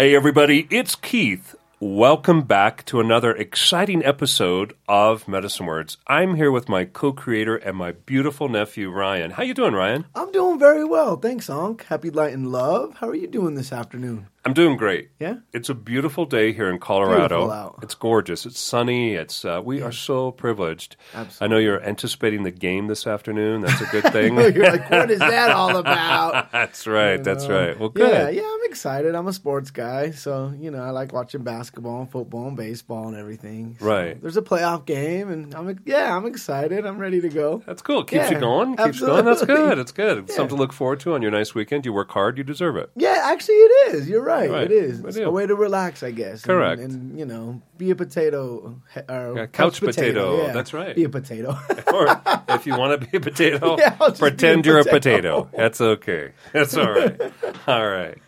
Hey, everybody, it's Keith. Welcome back to another exciting episode of Medicine Words. I'm here with my co-creator and my beautiful nephew Ryan. How you doing, Ryan? I'm doing very well. Thanks, Onk. Happy light and love. How are you doing this afternoon? I'm doing great. Yeah? It's a beautiful day here in Colorado. It's gorgeous. It's sunny. It's uh, we are so privileged. Absolutely. I know you're anticipating the game this afternoon. That's a good thing. You're like, what is that all about? that's right. That's know? right. Well, good. Yeah, yeah, I'm excited. I'm a sports guy, so you know I like watching basketball and football and baseball and everything. So Right. There's a playoff game, and I'm yeah, I'm excited. I'm ready to go. That's cool. Keeps you going. Keeps you going. That's good. It's good. It's something to look forward to on your nice weekend. You work hard. You deserve it. Yeah, actually, it is. You're right. Right. It is. It's a way to relax, I guess. and- Correct. And, you know, be a potato. Or Yeah, couch potato. Yeah. That's right. Be a potato. or if you want to be a potato, Yeah, be a pretend you're a potato. potato. That's okay. That's all right. all right.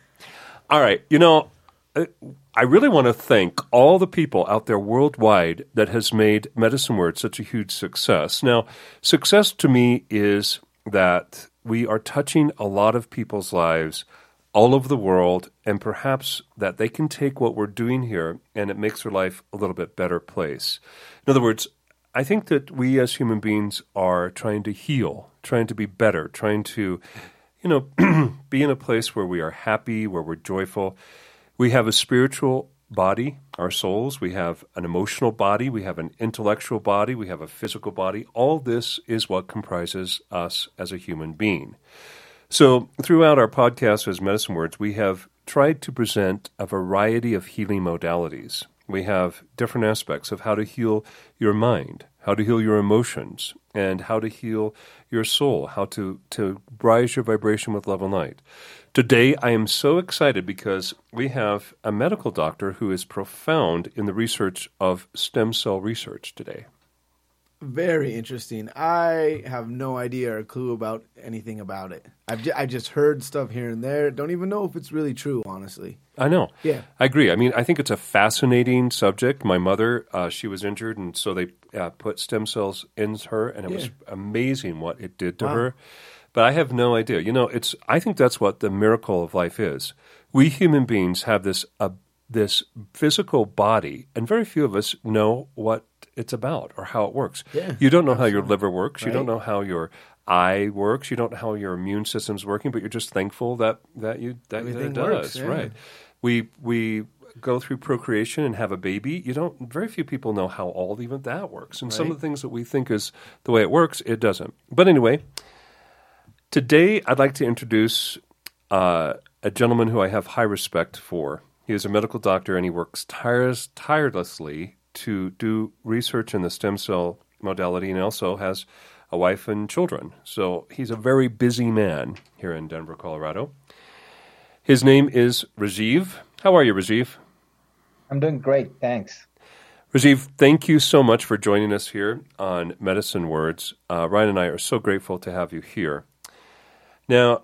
All right. You know, uh, I really want to thank all the people out there worldwide that has made Medicine Word such a huge success. Now, success to me is that we are touching a lot of people's lives all over the world, and perhaps that they can take what we're doing here and it makes their life a little bit better place. In other words, I think that we as human beings are trying to heal, trying to be better, trying to, you know, be in a place where we are happy, where we're joyful. We have a spiritual body, our souls. We have an emotional body. We have an intellectual body. We have a physical body. All this is what comprises us as a human being. So, throughout our podcast as Medicine Words, we have tried to present a variety of healing modalities. We have different aspects of how to heal your mind, how to heal your emotions, and how to heal your soul, how to, to rise your vibration with love and light. Today, I am so excited because we have a medical doctor who is profound in the research of stem cell research today. Very interesting. I have no idea or clue about anything about it. I've ju- I just heard stuff here and there. Don't even know if it's really true, honestly. I know. Yeah. I agree. I mean, I think it's a fascinating subject. My mother, uh, she was injured, and so they uh, put stem cells in her, and it was amazing what it did to Wow. her. But I have no idea. You know, it's. I think that's what the miracle of life is. We human beings have this uh, this physical body, and very few of us know what it's about or how it works. Yeah, you don't know how your liver works. You don't know how your eye works. You don't know how your immune system's working. But you're just thankful that that you that, that it does. works, yeah. Right we we go through procreation and have a baby you don't very few people know how all even that works and some of the things that we think is the way it works it doesn't but anyway today i'd like to introduce uh, a gentleman who i have high respect for he is a medical doctor and he works tires, tirelessly to do research in the stem cell modality and also has a wife and children so he's a very busy man here in denver colorado his name is Rajeev. How are you, Rajeev? I'm doing great, thanks. Rajeev, thank you so much for joining us here on Medicine Words. Uh, Ryan and I are so grateful to have you here. Now,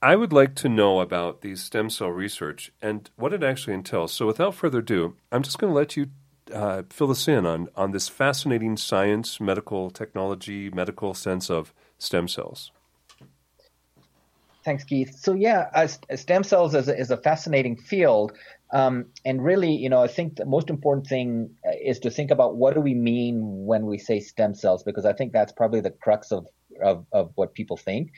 I would like to know about these stem cell research and what it actually entails. So, without further ado, I'm just going to let you uh, fill us in on, on this fascinating science, medical technology, medical sense of stem cells. Thanks, Keith. So yeah, uh, st- stem cells is a, is a fascinating field, um, and really, you know, I think the most important thing uh, is to think about what do we mean when we say stem cells, because I think that's probably the crux of of, of what people think.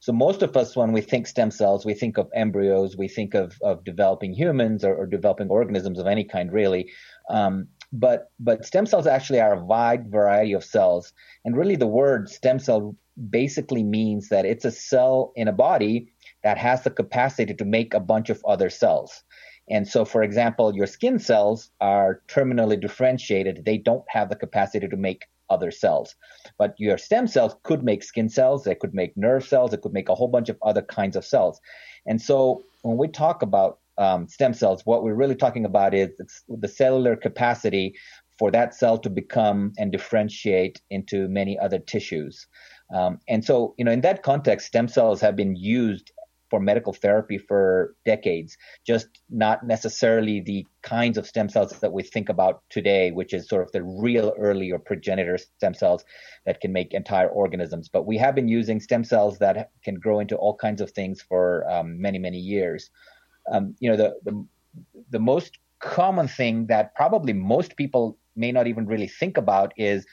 So most of us, when we think stem cells, we think of embryos, we think of, of developing humans or, or developing organisms of any kind, really. Um, but but stem cells actually are a wide variety of cells, and really the word stem cell basically means that it's a cell in a body that has the capacity to make a bunch of other cells. And so, for example, your skin cells are terminally differentiated; they don't have the capacity to make other cells. But your stem cells could make skin cells, they could make nerve cells, it could make a whole bunch of other kinds of cells. And so when we talk about um, stem cells, what we're really talking about is the cellular capacity for that cell to become and differentiate into many other tissues. Um, and so, you know, in that context, stem cells have been used for medical therapy for decades, just not necessarily the kinds of stem cells that we think about today, which is sort of the real early or progenitor stem cells that can make entire organisms. But we have been using stem cells that can grow into all kinds of things for um, many, many years. Um, you know, the, the the most common thing that probably most people may not even really think about is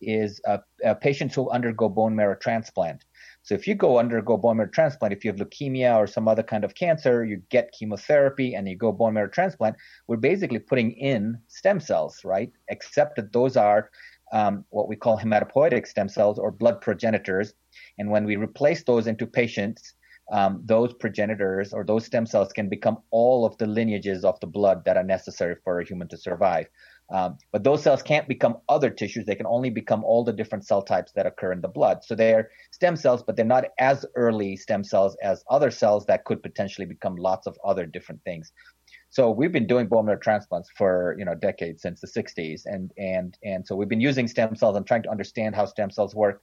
is uh, uh, patients who undergo bone marrow transplant. So if you go undergo bone marrow transplant, if you have leukemia or some other kind of cancer, you get chemotherapy and you go bone marrow transplant, we're basically putting in stem cells, right? Except that those are um, what we call hematopoietic stem cells or blood progenitors. And when we replace those into patients, um, those progenitors or those stem cells can become all of the lineages of the blood that are necessary for a human to survive. Um, but those cells can't become other tissues. They can only become all the different cell types that occur in the blood. So they're stem cells, but they're not as early stem cells as other cells that could potentially become lots of other different things. So we've been doing bone marrow transplants for you know decades since the 60s, and and and so we've been using stem cells and trying to understand how stem cells work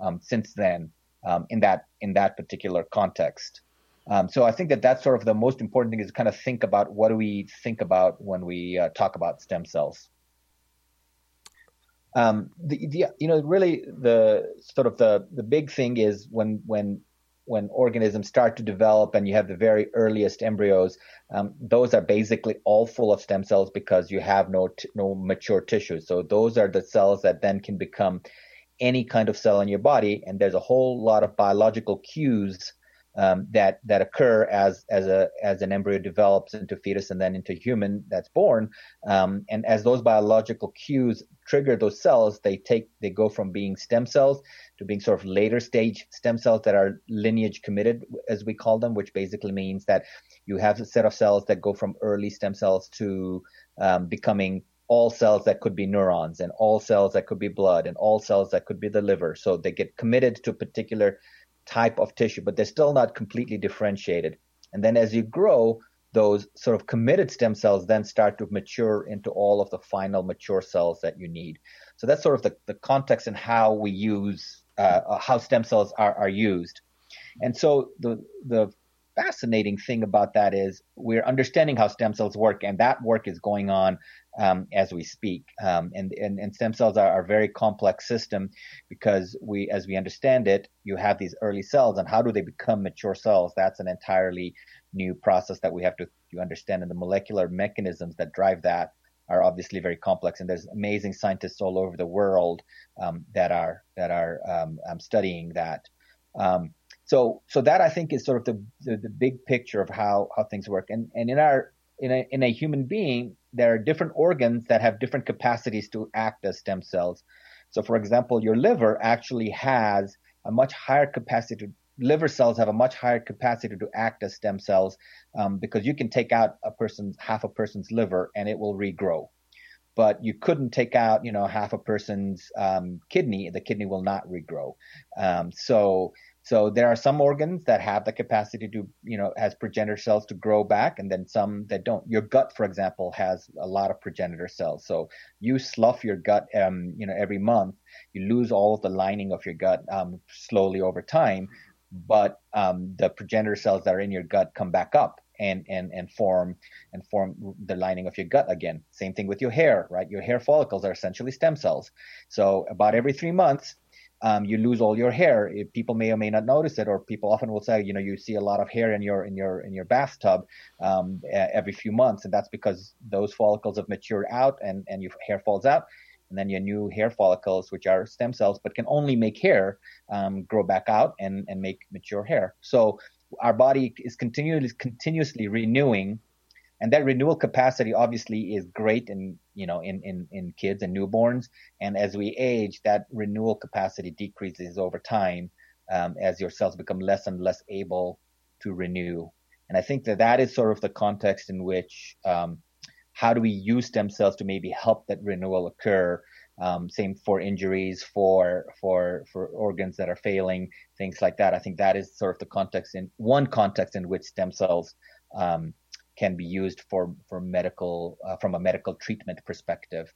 um, since then um, in that in that particular context. Um, so I think that that's sort of the most important thing is kind of think about what do we think about when we uh, talk about stem cells. Um, the, the, you know really the sort of the the big thing is when when when organisms start to develop and you have the very earliest embryos, um, those are basically all full of stem cells because you have no t- no mature tissue. So those are the cells that then can become any kind of cell in your body, and there's a whole lot of biological cues um, that that occur as as a as an embryo develops into fetus and then into human that's born. Um, and as those biological cues trigger those cells, they take they go from being stem cells to being sort of later stage stem cells that are lineage committed, as we call them, which basically means that you have a set of cells that go from early stem cells to um, becoming all cells that could be neurons and all cells that could be blood and all cells that could be the liver. So they get committed to a particular type of tissue, but they're still not completely differentiated. And then as you grow, those sort of committed stem cells then start to mature into all of the final mature cells that you need. So that's sort of the, the context and how we use, uh, uh, how stem cells are, are used. And so the, the fascinating thing about that is we're understanding how stem cells work, and that work is going on um, as we speak. Um, and, and, and stem cells are, are a very complex system because we, as we understand it, you have these early cells, and how do they become mature cells? That's an entirely new process that we have to, understand, and the molecular mechanisms that drive that are obviously very complex. And there's amazing scientists all over the world um, that are that are um, um, studying that. Um, so so that I think is sort of the, the, the big picture of how how things work. And and in our in a in a human being, there are different organs that have different capacities to act as stem cells. So, for example, your liver actually has a much higher capacity. To, liver cells have a much higher capacity to act as stem cells um, because you can take out a person's half a person's liver and it will regrow. But you couldn't take out, you know, half a person's um, kidney. The kidney will not regrow. Um, so so there are some organs that have the capacity to, you know, has progenitor cells to grow back, and then some that don't. Your gut, for example, has a lot of progenitor cells. So you slough your gut, um, you know, every month, you lose all of the lining of your gut um, slowly over time, but um, the progenitor cells that are in your gut come back up and and and form and form the lining of your gut again. Same thing with your hair, right? Your hair follicles are essentially stem cells. So about every three months, um, you lose all your hair. People may or may not notice it, or people often will say, you know, you see a lot of hair in your in your in your bathtub um, every few months, and that's because those follicles have matured out, and and your hair falls out, and then your new hair follicles, which are stem cells, but can only make hair, um, grow back out and and make mature hair. So our body is continually continuously renewing and that renewal capacity obviously is great in you know in, in in kids and newborns. And as we age that renewal capacity decreases over time um, as your cells become less and less able to renew. And i think that that is sort of the context in which um, how do we use stem cells to maybe help that renewal occur? Um, same for injuries for for for organs that are failing things like that. I think that is sort of the context in one context in which stem cells um, can be used for for medical uh, from a medical treatment perspective.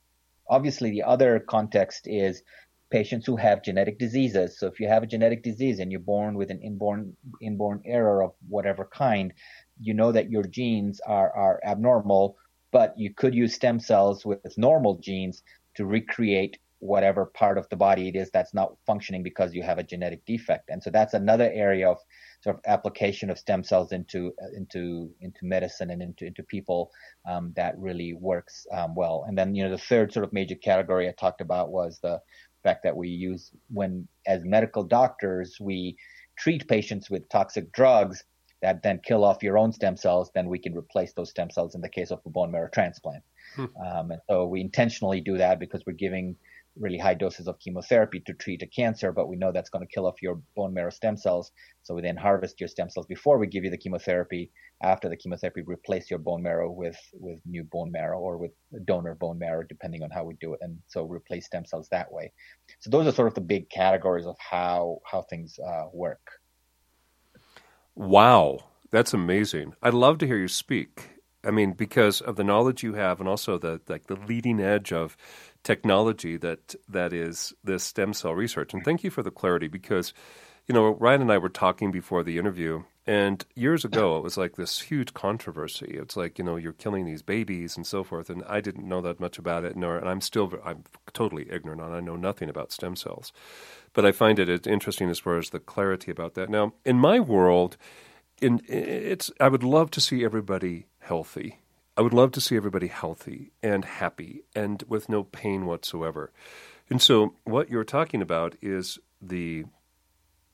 Obviously, the other context is patients who have genetic diseases. So if you have a genetic disease and you're born with an inborn inborn error of whatever kind, you know that your genes are are abnormal, but you could use stem cells with normal genes to recreate whatever part of the body it is that's not functioning because you have a genetic defect. And so that's another area of sort of application of stem cells into into into medicine and into into people um, that really works um, well. And then you know the third sort of major category I talked about was the fact that we use when as medical doctors we treat patients with toxic drugs that then kill off your own stem cells, then we can replace those stem cells in the case of a bone marrow transplant. Hmm. Um, and so we intentionally do that because we're giving really high doses of chemotherapy to treat a cancer, but we know that's going to kill off your bone marrow stem cells. So we then harvest your stem cells before we give you the chemotherapy. After the chemotherapy, replace your bone marrow with with new bone marrow or with donor bone marrow, depending on how we do it. And so replace stem cells that way. So those are sort of the big categories of how how things uh, work. Wow, that's amazing. I'd love to hear you speak. I mean, because of the knowledge you have, and also the like the leading edge of technology that that is this stem cell research. And thank you for the clarity, because you know Ryan and I were talking before the interview, and years ago it was like this huge controversy. It's like you know you're killing these babies and so forth, and I didn't know that much about it, nor and I'm still I'm totally ignorant on. I know nothing about stem cells, but I find it interesting as far as the clarity about that. Now, in my world, in it's I would love to see everybody healthy. I would love to see everybody healthy and happy and with no pain whatsoever. And so, what you're talking about is the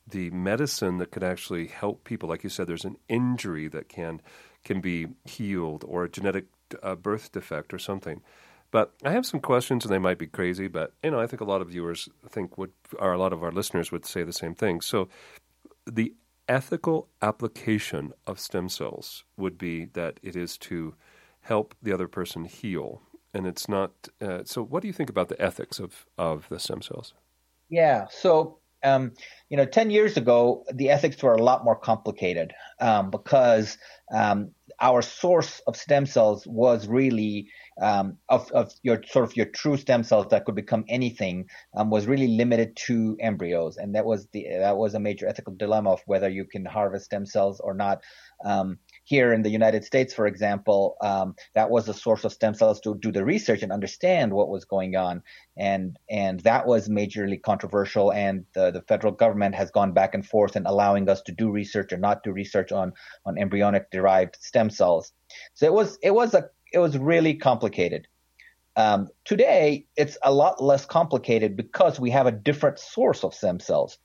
the medicine that could actually help people. Like you said, there's an injury that can can be healed, or a genetic uh, birth defect, or something. But I have some questions, and they might be crazy. But you know, I think a lot of viewers think would, or a lot of our listeners would say the same thing. So, the ethical application of stem cells would be that it is to help the other person heal, and it's not. Uh, so, what do you think about the ethics of of the stem cells? Yeah. So, um, you know, 10 years ago, the ethics were a lot more complicated um, because um, our source of stem cells was really um, of, of your sort of your true stem cells that could become anything um, was really limited to embryos, and that was the that was a major ethical dilemma of whether you can harvest stem cells or not. Um, here in the United States, for example, um, that was a source of stem cells to do the research and understand what was going on, and and that was majorly controversial. And the, the federal government has gone back and forth in allowing us to do research or not do research on on embryonic derived stem cells. So it was it was a it was really complicated. Um, today, it's a lot less complicated because we have a different source of stem cells.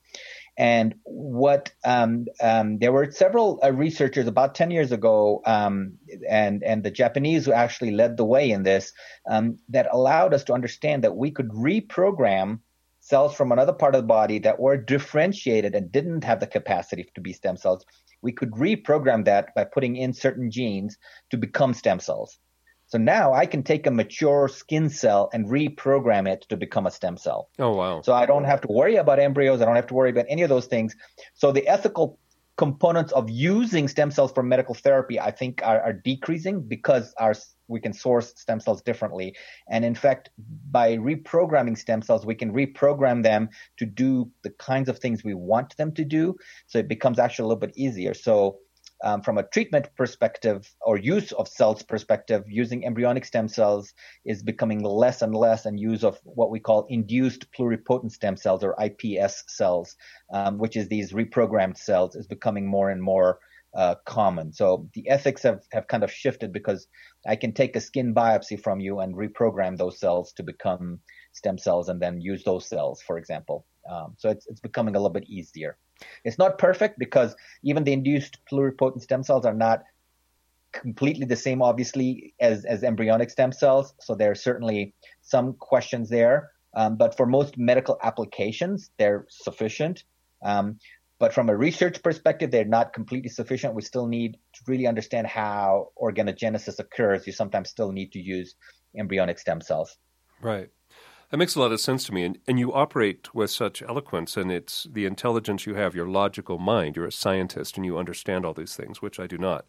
And what um, um, there were several uh, researchers about 10 years ago, um, and and the Japanese who actually led the way in this, um, that allowed us to understand that we could reprogram cells from another part of the body that were differentiated and didn't have the capacity to be stem cells. We could reprogram that by putting in certain genes to become stem cells. So now I can take a mature skin cell and reprogram it to become a stem cell. Oh, wow. So I don't have to worry about embryos. I don't have to worry about any of those things. So the ethical components of using stem cells for medical therapy, I think, are, are decreasing because our we can source stem cells differently. And in fact, by reprogramming stem cells, we can reprogram them to do the kinds of things we want them to do. So it becomes actually a little bit easier. So um, from a treatment perspective or use of cells perspective, using embryonic stem cells is becoming less and less, and use of what we call induced pluripotent stem cells or IPS cells, um, which is these reprogrammed cells, is becoming more and more uh, common. So the ethics have, have kind of shifted because I can take a skin biopsy from you and reprogram those cells to become stem cells and then use those cells, for example. Um, so it's, it's becoming a little bit easier. It's not perfect because even the induced pluripotent stem cells are not completely the same, obviously, as, as embryonic stem cells. So there are certainly some questions there. Um, but for most medical applications, they're sufficient. Um, but from a research perspective, they're not completely sufficient. We still need to really understand how organogenesis occurs. You sometimes still need to use embryonic stem cells. Right. That makes a lot of sense to me. And, and you operate with such eloquence, and it's the intelligence you have, your logical mind. You're a scientist and you understand all these things, which I do not.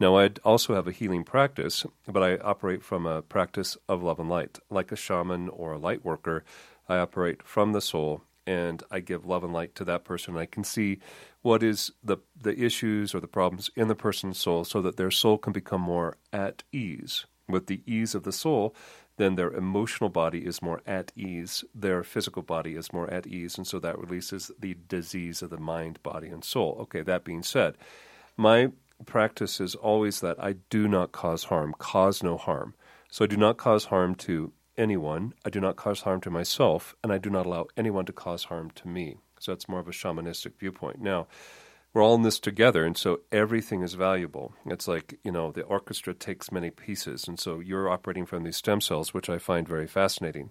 Now, I also have a healing practice, but I operate from a practice of love and light. Like a shaman or a light worker, I operate from the soul and I give love and light to that person. I can see what is the the issues or the problems in the person's soul so that their soul can become more at ease. With the ease of the soul, then their emotional body is more at ease, their physical body is more at ease, and so that releases the disease of the mind, body, and soul. Okay, that being said, my practice is always that I do not cause harm, cause no harm. So I do not cause harm to anyone, I do not cause harm to myself, and I do not allow anyone to cause harm to me. So that's more of a shamanistic viewpoint. Now, we're all in this together, and so everything is valuable. It's like, you know, the orchestra takes many pieces, and so you're operating from these stem cells, which I find very fascinating.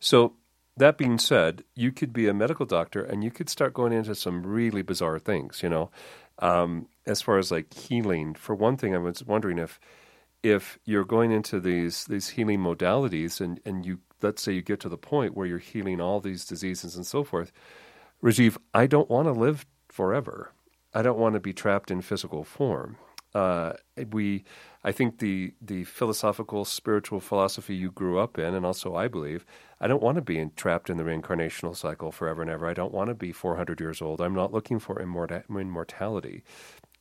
So, that being said, you could be a medical doctor and you could start going into some really bizarre things, you know, um, as far as like healing. For one thing, I was wondering if if you're going into these these healing modalities and, and you let's say you get to the point where you're healing all these diseases and so forth, Rajeev, I don't want to live forever. I don't want to be trapped in physical form. Uh, we, I think the the philosophical, spiritual philosophy you grew up in, and also I believe, I don't want to be trapped in the reincarnational cycle forever and ever. I don't want to be 400 years old. I'm not looking for immorta- immortality.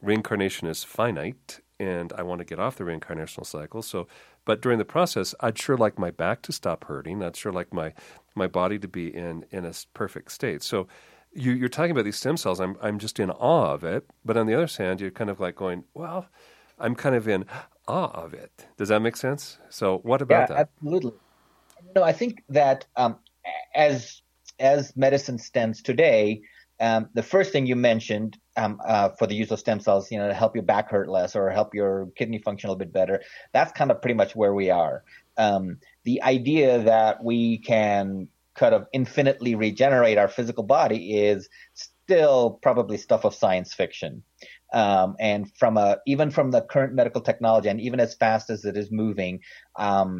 Reincarnation is finite, and I want to get off the reincarnational cycle. So, but during the process, I'd sure like my back to stop hurting. I'd sure like my my body to be in in a perfect state. So you, are talking about these stem cells. I'm I'm just in awe of it. But on the other hand, you're kind of like going, well, I'm kind of in awe of it. Does that make sense? So what about yeah, that? Absolutely. No, I think that um, as as medicine stands today, um, the first thing you mentioned um, uh, for the use of stem cells, you know, to help your back hurt less or help your kidney function a little bit better, that's kind of pretty much where we are. Um, the idea that we can kind of infinitely regenerate our physical body is still probably stuff of science fiction. Um, and from a even from the current medical technology, and even as fast as it is moving, um,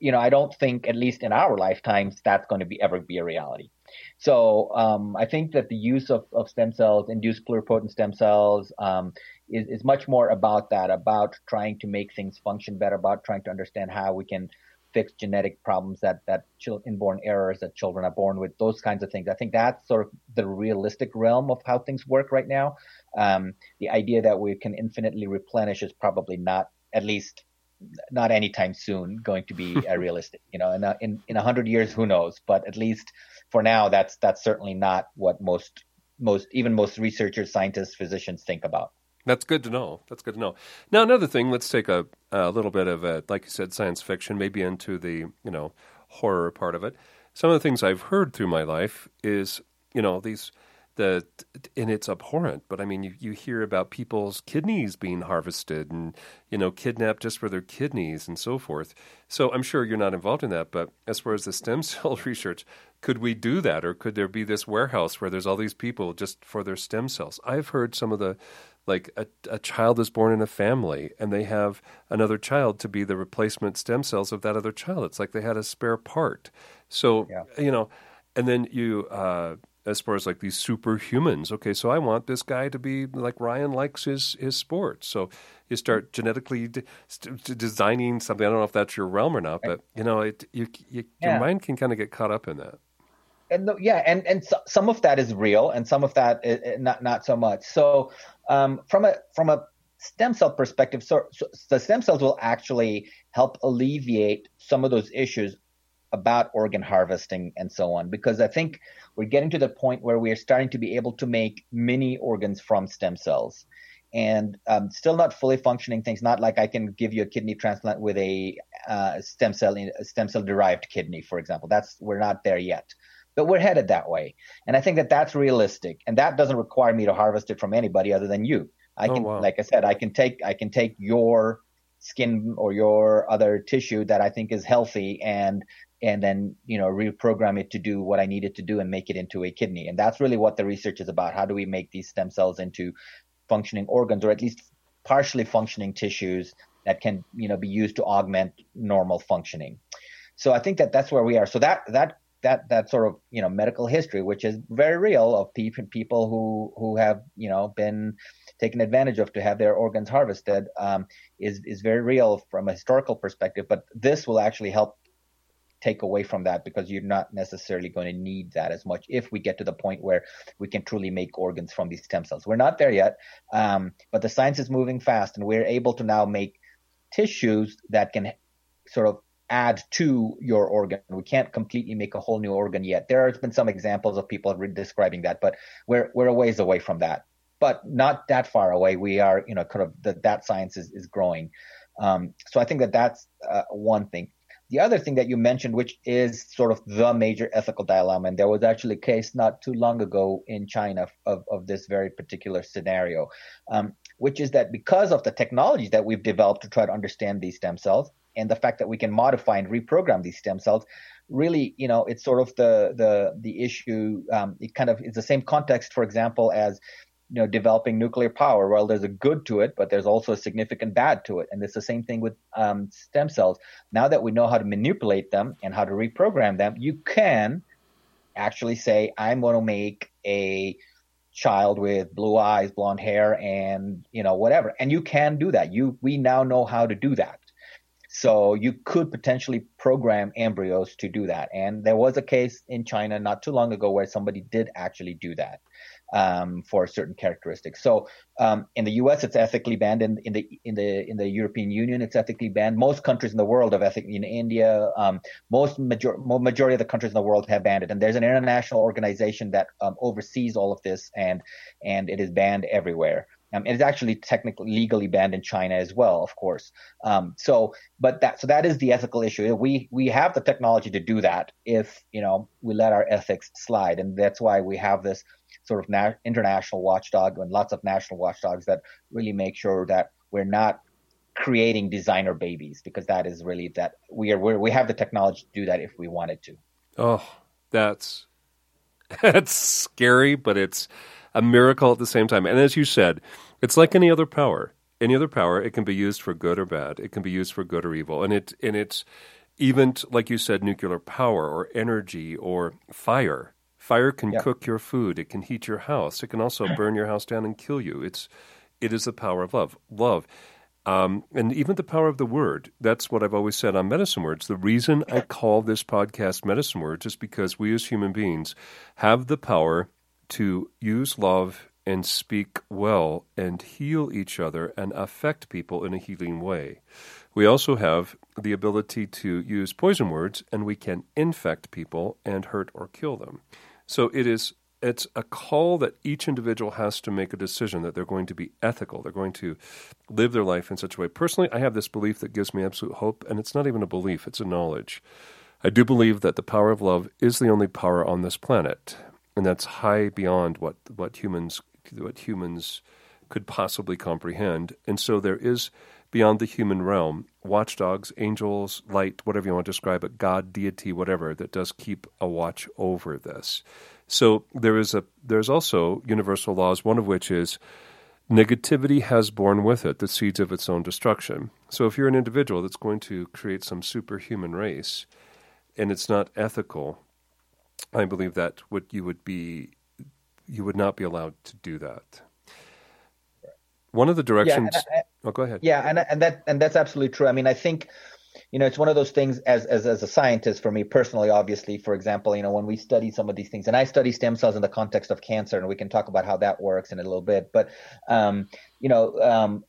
you know, I don't think, at least in our lifetimes, that's going to be ever be a reality. So um, I think that the use of, of stem cells, induced pluripotent stem cells, um, is, is much more about that, about trying to make things function better, about trying to understand how we can fix genetic problems that that inborn errors that children are born with, those kinds of things. I think that's sort of the realistic realm of how things work right now. Um, the idea that we can infinitely replenish is probably not, at least not anytime soon, going to be uh, realistic. You know, in a, in in a hundred years, who knows? But at least for now, that's that's certainly not what most most even most researchers, scientists, physicians think about. That's good to know. That's good to know. Now, another thing. Let's take a, a little bit of a, like you said, science fiction, maybe into the you know horror part of it. Some of the things I've heard through my life is you know these the and it's abhorrent. But I mean, you you hear about people's kidneys being harvested and you know kidnapped just for their kidneys and so forth. So I'm sure you're not involved in that. But as far as the stem cell research, could we do that, or could there be this warehouse where there's all these people just for their stem cells? I've heard some of the like a, a child is born in a family and they have another child to be the replacement stem cells of that other child. It's like they had a spare part. So yeah. you know, and then you. Uh, as far as like these superhumans. Okay, so I want this guy to be like Ryan likes his his sports. So you start genetically de- designing something. I don't know if that's your realm or not, but you know, it you, you yeah. your mind can kind of get caught up in that. And the, yeah, and and so, some of that is real, and some of that is, not not so much. So um, from a from a stem cell perspective, so, so the stem cells will actually help alleviate some of those issues about organ harvesting and so on because i think we're getting to the point where we are starting to be able to make mini organs from stem cells. And um, still not fully functioning things not like i can give you a kidney transplant with a uh, stem cell a stem cell derived kidney for example. That's we're not there yet. But we're headed that way. And i think that that's realistic. And that doesn't require me to harvest it from anybody other than you. I oh, can wow. like i said i can take i can take your skin or your other tissue that I think is healthy and and then you know reprogram it to do what I needed to do and make it into a kidney. And that's really what the research is about. How do we make these stem cells into functioning organs or at least partially functioning tissues that can you know be used to augment normal functioning. So I think that that's where we are. So that that that that sort of you know medical history, which is very real of people people who who have you know been taken advantage of to have their organs harvested, um, is is very real from a historical perspective. But this will actually help take away from that because you're not necessarily going to need that as much if we get to the point where we can truly make organs from these stem cells. We're not there yet, um, but the science is moving fast, and we're able to now make tissues that can sort of add to your organ. We can't completely make a whole new organ yet. There has been some examples of people describing that, but we're we're a ways away from that. But not that far away. We are, you know, kind of the, that science is, is growing. Um, so I think that that's uh, one thing. The other thing that you mentioned, which is sort of the major ethical dilemma, and there was actually a case not too long ago in China of, of this very particular scenario, um, which is that because of the technologies that we've developed to try to understand these stem cells, and the fact that we can modify and reprogram these stem cells really you know it's sort of the the the issue um, it kind of is the same context for example as you know developing nuclear power. Well there's a good to it but there's also a significant bad to it. And it's the same thing with um, stem cells. Now that we know how to manipulate them and how to reprogram them you can actually say i'm going to make a child with blue eyes blonde hair and you know whatever. And you can do that. You we now know how to do that. So you could potentially program embryos to do that. And there was a case in China not too long ago where somebody did actually do that um, for certain characteristics. So um, in the U.S., it's ethically banned. In, in, the in the in the European Union, it's ethically banned. Most countries in the world have ethically. In India, um, most major, majority of the countries in the world have banned it. And there's an international organization that um, oversees all of this, and and it is banned everywhere. Um, it's actually technically legally banned in China as well, of course. Um, so, but that so that is the ethical issue. We we have the technology to do that if you know we let our ethics slide, and that's why we have this sort of na- international watchdog and lots of national watchdogs that really make sure that we're not creating designer babies because that is really that we are we we have the technology to do that if we wanted to. Oh, that's that's scary, but it's a miracle at the same time. And as you said, it's like any other power. Any other power, it can be used for good or bad. It can be used for good or evil. And it and it's even like you said, nuclear power or energy or fire Fire can yeah. cook your food. It can heat your house. It can also burn your house down and kill you. It's it is the power of love. Love. Um, and even the power of the word. That's what I've always said on Medicine Words. The reason I call this podcast Medicine Words is because we as human beings have the power to use love and speak well and heal each other and affect people in a healing way. We also have the ability to use poison words and we can infect people and hurt or kill them. So it is it's a call that each individual has to make a decision that they're going to be ethical. They're going to live their life in such a way. Personally, I have this belief that gives me absolute hope, and it's not even a belief, it's a knowledge. I do believe that the power of love is the only power on this planet, and that's high beyond what, what humans what humans could possibly comprehend. And so there is beyond the human realm watchdogs, angels, light, whatever you want to describe it, God, deity, whatever, that does keep a watch over this. So there is a there's also universal laws, one of which is negativity has borne with it the seeds of its own destruction. So if you're an individual that's going to create some superhuman race and it's not ethical, I believe that would you would be you would not be allowed to do that. One of the directions. Yeah, oh, go ahead. Yeah, and and that and that's absolutely true. I mean, I think you know it's one of those things as as as a scientist for me personally obviously for example you know when we study some of these things and i study stem cells in the context of cancer and we can talk about how that works in a little bit but um, you know um,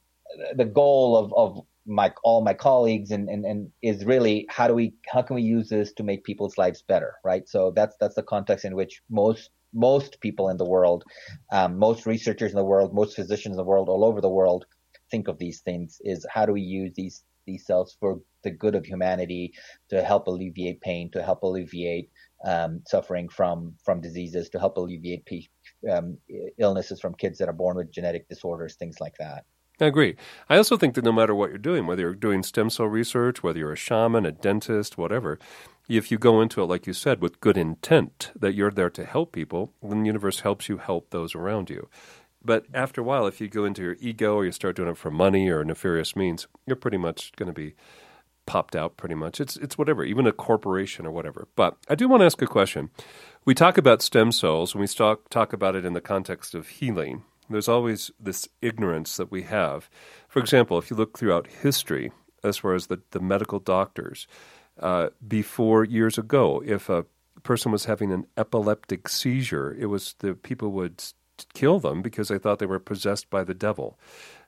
the goal of of my all my colleagues and, and and is really how do we how can we use this to make people's lives better right so that's that's the context in which most most people in the world, um, most researchers in the world, most physicians in the world, all over the world, think of these things is how do we use these these cells for the good of humanity to help alleviate pain, to help alleviate um, suffering from from diseases, to help alleviate um, illnesses from kids that are born with genetic disorders, things like that. I agree. I also think that no matter what you're doing, whether you're doing stem cell research, whether you're a shaman, a dentist, whatever, if you go into it, like you said, with good intent that you're there to help people, then the universe helps you help those around you. But after a while, if you go into your ego or you start doing it for money or nefarious means, you're pretty much going to be popped out pretty much. It's it's whatever, even a corporation or whatever. But I do want to ask a question. We talk about stem cells and we talk talk about it in the context of healing. There's always this ignorance that we have. For example, if you look throughout history, as far as the, the medical doctors, uh, before years ago. If a person was having an epileptic seizure, it was the people would kill them because they thought they were possessed by the devil.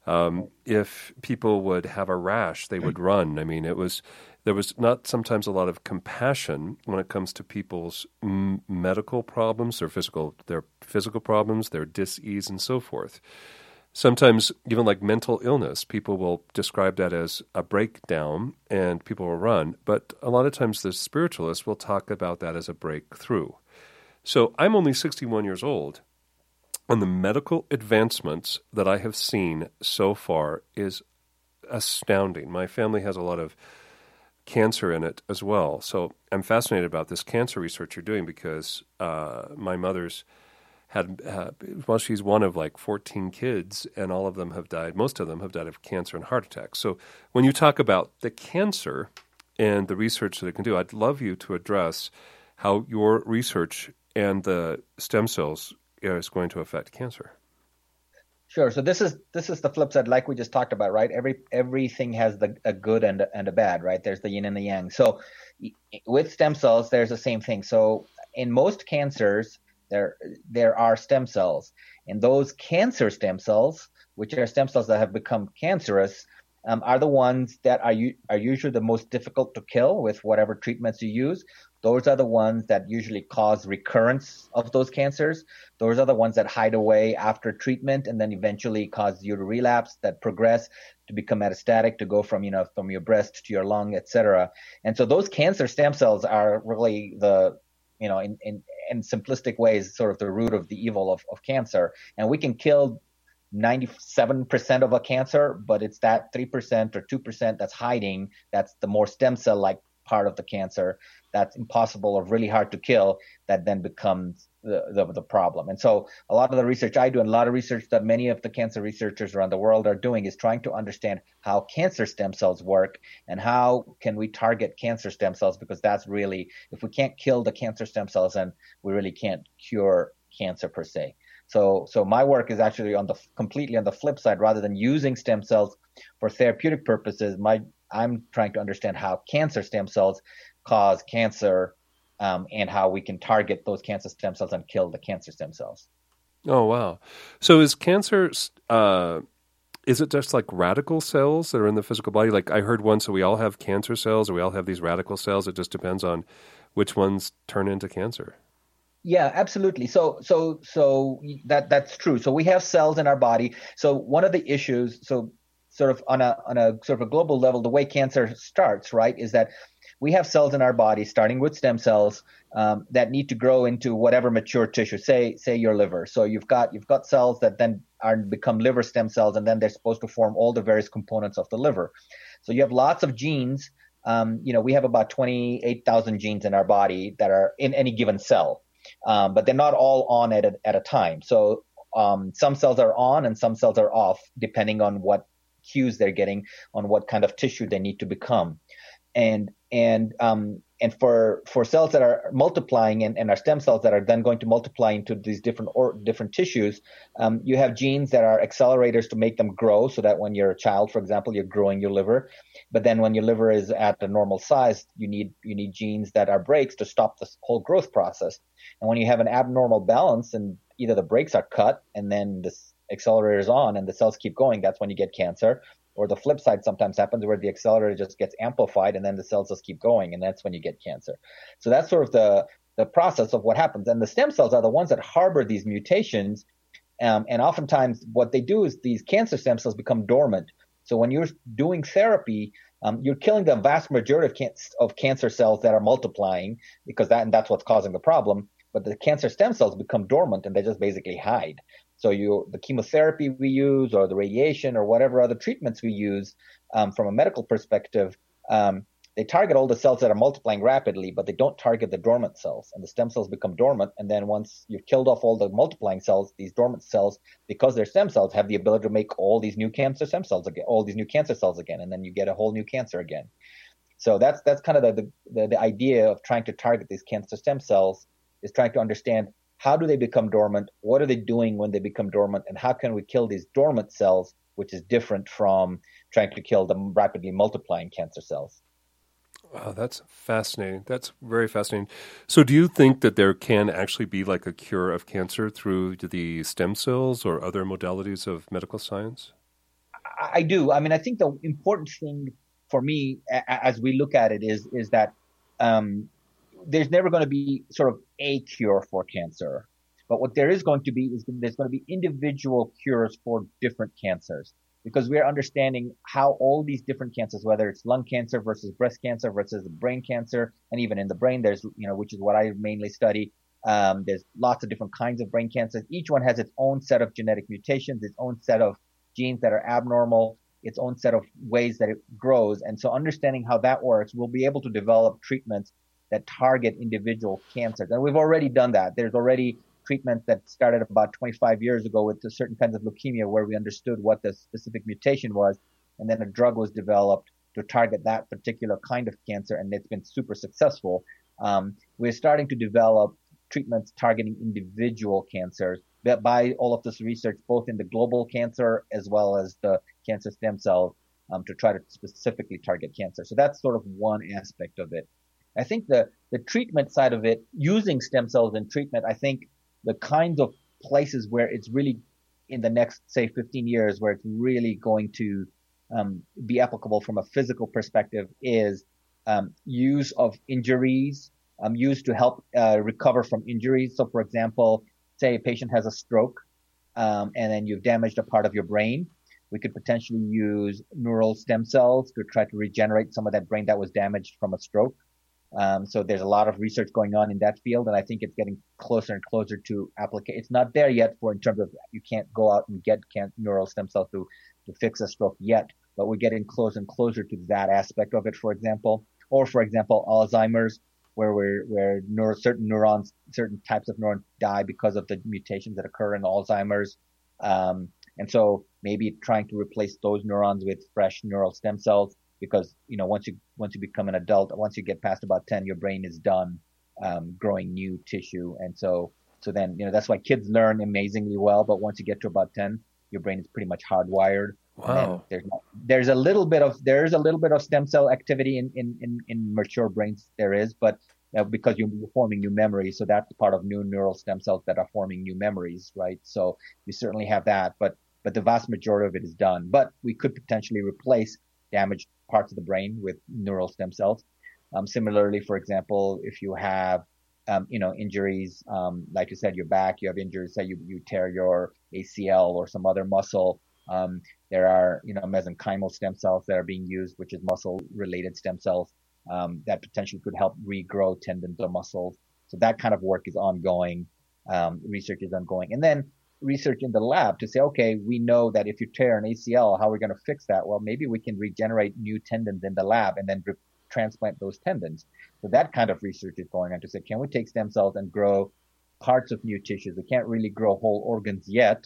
Um, if people would have a rash, they would run. I mean, it was there was not sometimes a lot of compassion when it comes to people's m- medical problems, their physical, their physical problems, their dis-ease, and so forth. Sometimes, even like mental illness, people will describe that as a breakdown, and people will run. But a lot of times, the spiritualists will talk about that as a breakthrough. So, I'm only 61 years old, the medical advancements that I have seen so far is astounding. My family has a lot of cancer in it as well. So I'm fascinated about this cancer research you're doing because uh, my mother's had, uh, well, she's one of like 14 kids, and all of them have died. Most of them have died of cancer and heart attacks. So when you talk about the cancer and the research that it can do, I'd love you to address how your research and the stem cells Uh, is going to affect cancer. Sure. So this is this is the flip side, like we just talked about, right? Every everything has the a good and and a bad, right? There's the yin and the yang. So with stem cells, there's the same thing. So in most cancers, there there are stem cells, and those cancer stem cells, which are stem cells that have become cancerous, um, are the ones that are are usually the most difficult to kill with whatever treatments you use. Those are the ones that usually cause recurrence of those cancers. Those are the ones that hide away after treatment and then eventually cause you to relapse, that progress to become metastatic, to go from, you know, from your breast to your lung, etc. And so those cancer stem cells are really the, you know, in, in, in simplistic ways, sort of the root of the evil of, of cancer. And we can kill 97% of a cancer, but it's that 3% or 2% that's hiding. That's the more stem cell like part of the cancer that's impossible or really hard to kill that then becomes the, the, the, problem. And so a lot of the research I do and a lot of research that many of the cancer researchers around the world are doing is trying to understand how cancer stem cells work and how can we target cancer stem cells because that's really, if we can't kill the cancer stem cells, then we really can't cure cancer per se. So, so my work is actually on the completely on the flip side. Rather than using stem cells for therapeutic purposes, my I'm trying to understand how cancer stem cells cause cancer um, and how we can target those cancer stem cells and kill the cancer stem cells. Oh wow! So is cancer? Uh, is it just like radical cells that are in the physical body? Like I heard once, so we all have cancer cells, or we all have these radical cells. It just depends on which ones turn into cancer. Yeah, absolutely. So, so, so that that's true. So we have cells in our body. So one of the issues, so sort of on a on a sort of a global level, the way cancer starts, right, is that we have cells in our body, starting with stem cells, um, that need to grow into whatever mature tissue. Say, say your liver. So you've got you've got cells that then are become liver stem cells, and then they're supposed to form all the various components of the liver. So you have lots of genes. Um, you know, we have about 28,000 genes in our body that are in any given cell, um, but they're not all on at a, at a time. So um, some cells are on and some cells are off, depending on what cues they're getting on what kind of tissue they need to become and and um, and for for cells that are multiplying and, and are stem cells that are then going to multiply into these different or different tissues, um, you have genes that are accelerators to make them grow, so that when you're a child, for example, you're growing your liver. But then when your liver is at the normal size, you need you need genes that are brakes to stop this whole growth process. And when you have an abnormal balance, and either the brakes are cut, and then this accelerator is on, and the cells keep going, that's when you get cancer or the flip side sometimes happens where the accelerator just gets amplified and then the cells just keep going and that's when you get cancer. So that's sort of the the process of what happens. And the stem cells are the ones that harbor these mutations. Um, and oftentimes what they do is these cancer stem cells become dormant. So when you're doing therapy, um, you're killing the vast majority of, can- of cancer cells that are multiplying because that and that's what's causing the problem. But the cancer stem cells become dormant and they just basically hide. So you, the chemotherapy we use, or the radiation, or whatever other treatments we use, um, from a medical perspective, um, they target all the cells that are multiplying rapidly, but they don't target the dormant cells, and the stem cells become dormant. And then once you've killed off all the multiplying cells, these dormant cells, because they're stem cells, have the ability to make all these new cancer stem cells again, all these new cancer cells again, and then you get a whole new cancer again. So that's that's kind of the, the, the idea of trying to target these cancer stem cells is trying to understand how do they become dormant? What are they doing when they become dormant? And how can we kill these dormant cells, which is different from trying to kill the rapidly multiplying cancer cells? Wow, that's fascinating. That's very fascinating. So, do you think that there can actually be like a cure of cancer through the stem cells or other modalities of medical science? I do. I mean, I think the important thing for me, as we look at it, is is that um, there's never going to be sort of a cure for cancer, but what there is going to be is there's going to be individual cures for different cancers because we are understanding how all these different cancers, whether it's lung cancer versus breast cancer versus brain cancer, and even in the brain, there's, you know, which is what I mainly study. Um, there's lots of different kinds of brain cancers. Each one has its own set of genetic mutations, its own set of genes that are abnormal, its own set of ways that it grows. And so understanding how that works, we'll be able to develop treatments that target individual cancers. And we've already done that. There's already treatment that started about 25 years ago with certain kinds of leukemia where we understood what the specific mutation was. And then a drug was developed to target that particular kind of cancer. And it's been super successful. Um, we're starting to develop treatments targeting individual cancers by all of this research, both in the global cancer as well as the cancer stem cells, um, to try to specifically target cancer. So that's sort of one aspect of it. I think the, the treatment side of it, using stem cells in treatment, I think the kinds of places where it's really in the next, say, 15 years, where it's really going to um, be applicable from a physical perspective is um, use of injuries, um, used to help uh, recover from injuries. So, for example, say a patient has a stroke, um, and then you've damaged a part of your brain. We could potentially use neural stem cells to try to regenerate some of that brain that was damaged from a stroke. Um, so there's a lot of research going on in that field, and I think it's getting closer and closer to application. It's not there yet for in terms of you can't go out and get can- neural stem cells to to fix a stroke yet, but we're getting closer and closer to that aspect of it. For example, or for example, Alzheimer's, where we're where neuro, certain neurons, certain types of neurons die because of the mutations that occur in Alzheimer's, um, and so maybe trying to replace those neurons with fresh neural stem cells because you know once you once you become an adult, once you get past about ten, your brain is done um, growing new tissue, and so so then you know that's why kids learn amazingly well, but once you get to about ten, your brain is pretty much hardwired. Wow. There's there's a little bit of there's a little bit of stem cell activity in in in, in mature brains there is, but uh, because you're forming new memories, so that's part of new neural stem cells that are forming new memories, right? So you certainly have that, but but the vast majority of it is done. But we could potentially replace damaged parts of the brain with neural stem cells. Um, similarly, for example, if you have um, you know injuries, um, like you said, your back, you have injuries, say you you tear your ACL or some other muscle. Um, there are you know mesenchymal stem cells that are being used, which is muscle-related stem cells um, that potentially could help regrow tendons or muscles. So that kind of work is ongoing. Um, research is ongoing, and then research in the lab to say, okay, we know that if you tear an ACL, how are we going to fix that? Well, maybe we can regenerate new tendons in the lab and then re- transplant those tendons. So that kind of research is going on to say, can we take stem cells and grow parts of new tissues? We can't really grow whole organs yet,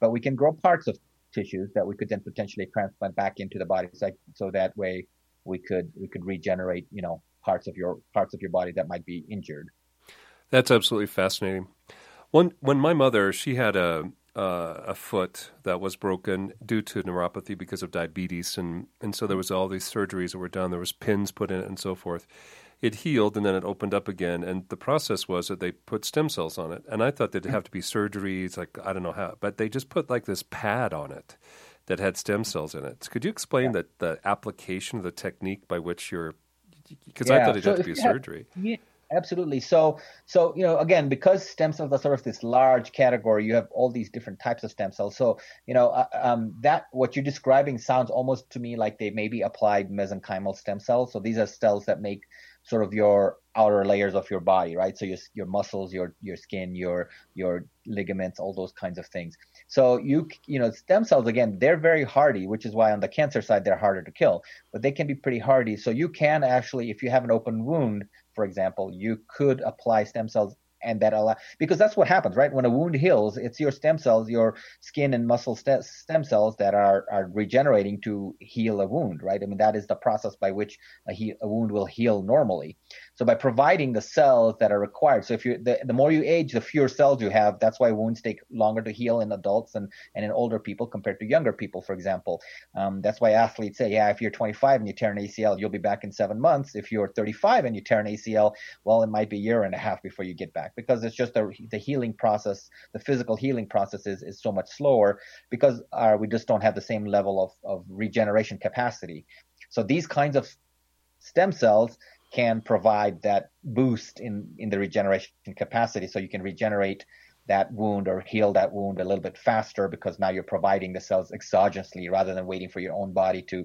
but we can grow parts of tissues that we could then potentially transplant back into the body. So, so that way we could, we could regenerate, you know, parts of your, parts of your body that might be injured. That's absolutely fascinating. When when my mother, she had a uh, a foot that was broken due to neuropathy because of diabetes, and and so there was all these surgeries that were done. There was pins put in it and so forth. It healed and then it opened up again, and the process was that they put stem cells on it. And I thought there'd have to be surgeries, like I don't know how, but they just put like this pad on it that had stem cells in it. Could you explain yeah. that the application of the technique by which you're because yeah. I thought it'd so have to be a surgery. Yeah, Absolutely. So, so you know, again, because stem cells are sort of this large category, you have all these different types of stem cells. So, you know, uh, um, that what you're describing sounds almost to me like they maybe applied mesenchymal stem cells. So these are cells that make sort of your outer layers of your body, right? So your your muscles, your your skin, your your ligaments, all those kinds of things. So you you know stem cells again, they're very hardy, which is why on the cancer side they're harder to kill, but they can be pretty hardy. So you can actually, if you have an open wound, for example, you could apply stem cells and that allow because that's what happens right? When a wound heals it's your stem cells your skin and muscle st- stem cells that are are regenerating to heal a wound right? I mean that is the process by which a, he- a wound will heal normally so by providing the cells that are required. So if you the, the more you age the fewer cells you have. That's why wounds take longer to heal in adults and and in older people compared to younger people for example. Um, that's why athletes say yeah if you're 25 and you tear an acl you'll be back in seven months. If you're 35 and you tear an acl well it might be a year and a half before you get back. Because it's just the, the healing process, the physical healing process is, is so much slower because uh, we just don't have the same level of, of regeneration capacity. So these kinds of stem cells can provide that boost in, in the regeneration capacity so you can regenerate that wound or heal that wound a little bit faster because now you're providing the cells exogenously rather than waiting for your own body to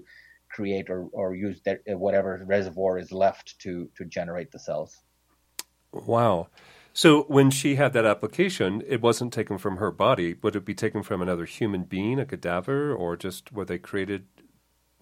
create or, or use that, whatever reservoir is left to, to generate the cells. Wow. So when she had that application, it wasn't taken from her body. Would it be taken from another human being, a cadaver, or just were they created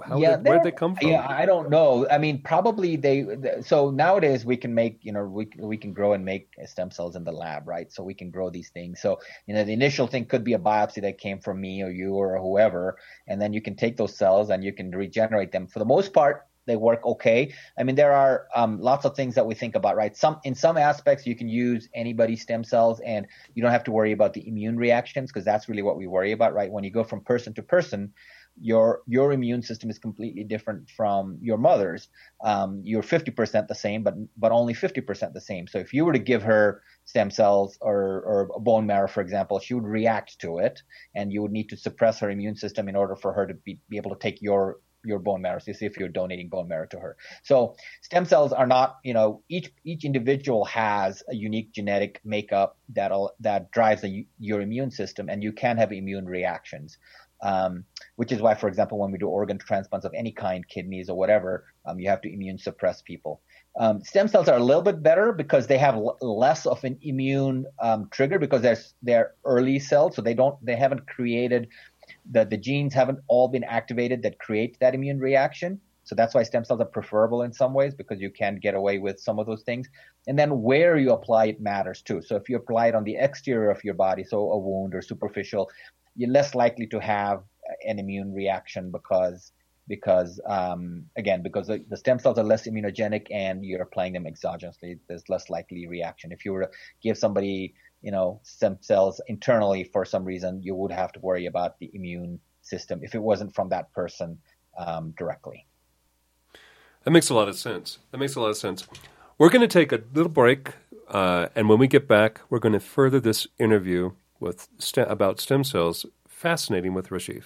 how yeah, did, where'd they come from? Yeah, I don't know. I mean, probably they. So nowadays we can make, you know, we we can grow and make stem cells in the lab, right? So we can grow these things. So you know, the initial thing could be a biopsy that came from me or you or whoever, and then you can take those cells and you can regenerate them. For the most part, they work okay. I mean, there are um, lots of things that we think about, right? Some in some aspects you can use anybody's stem cells, and you don't have to worry about the immune reactions because that's really what we worry about, right? When you go from person to person, your your immune system is completely different from your mother's. Um, you're 50% the same, but but only 50% the same. So if you were to give her stem cells or, or bone marrow, for example, she would react to it, and you would need to suppress her immune system in order for her to be, be able to take your your bone marrow so if you're donating bone marrow to her so stem cells are not you know each each individual has a unique genetic makeup that that drives the, your immune system and you can have immune reactions um, which is why, for example, when we do organ transplants of any kind, kidneys or whatever, um, you have to immune suppress people. Um, stem cells are a little bit better because they have l- less of an immune um, trigger because they're they're early cells, so they don't they haven't created the the genes haven't all been activated that create that immune reaction. So that's why stem cells are preferable in some ways because you can get away with some of those things. And then where you apply it matters too. So if you apply it on the exterior of your body, so a wound or superficial, you're less likely to have an immune reaction because because um, again because the, the, stem cells are less immunogenic and you're applying them exogenously there's less likely reaction if you were to give somebody you know stem cells internally for some reason you would have to worry about the immune system if it wasn't from that person um, directly that makes a lot of sense that makes a lot of sense we're going to take a little break uh, and when we get back we're going to further this interview with about stem cells. Fascinating with Rajeev.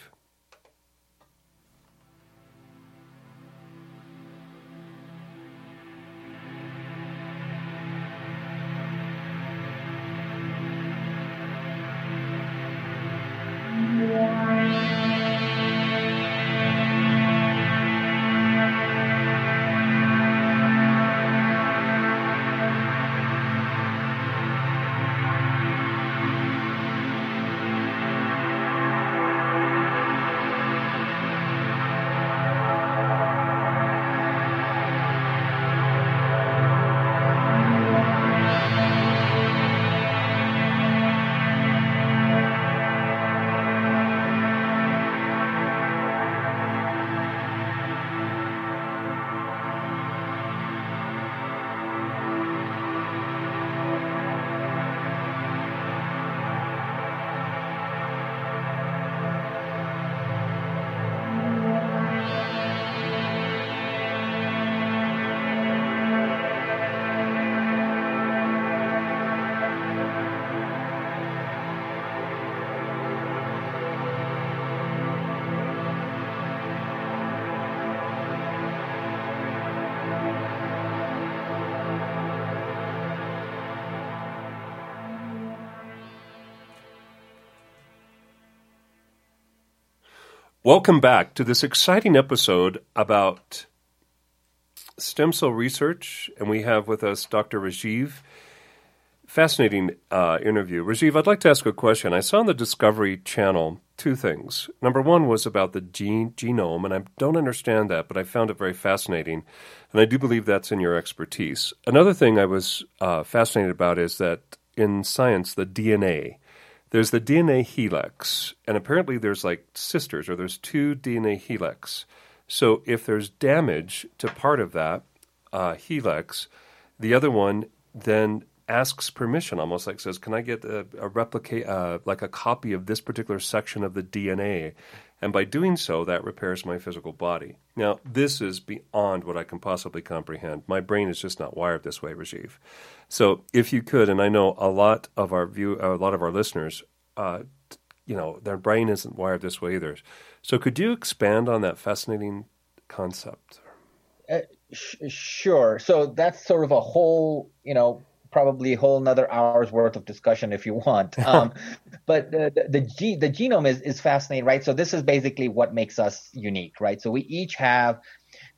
Welcome back to this exciting episode about stem cell research, and we have with us Dr. Rajeev. Fascinating uh, interview. Rajeev, I'd like to ask a question. I saw on the Discovery Channel two things. Number one was about the gene genome, and I don't understand that, but I found it very fascinating, and I do believe that's in your expertise. Another thing I was uh, fascinated about is that in science, the DNA there's the DNA helix, and apparently there's like sisters, or there's two DNA helix. So if there's damage to part of that uh, helix, the other one then asks permission, almost like says, "Can I get a, a replicate, uh, like a copy of this particular section of the DNA?" And by doing so, that repairs my physical body. Now, this is beyond what I can possibly comprehend. My brain is just not wired this way, Rajeev. So, if you could, and I know a lot of our view, a lot of our listeners, uh, you know, their brain isn't wired this way either. So, could you expand on that fascinating concept? Uh, sh- sure. So that's sort of a whole, you know, probably a whole another hour's worth of discussion if you want. Um, but the the, the, the genome is is fascinating, right? So this is basically what makes us unique, right? So we each have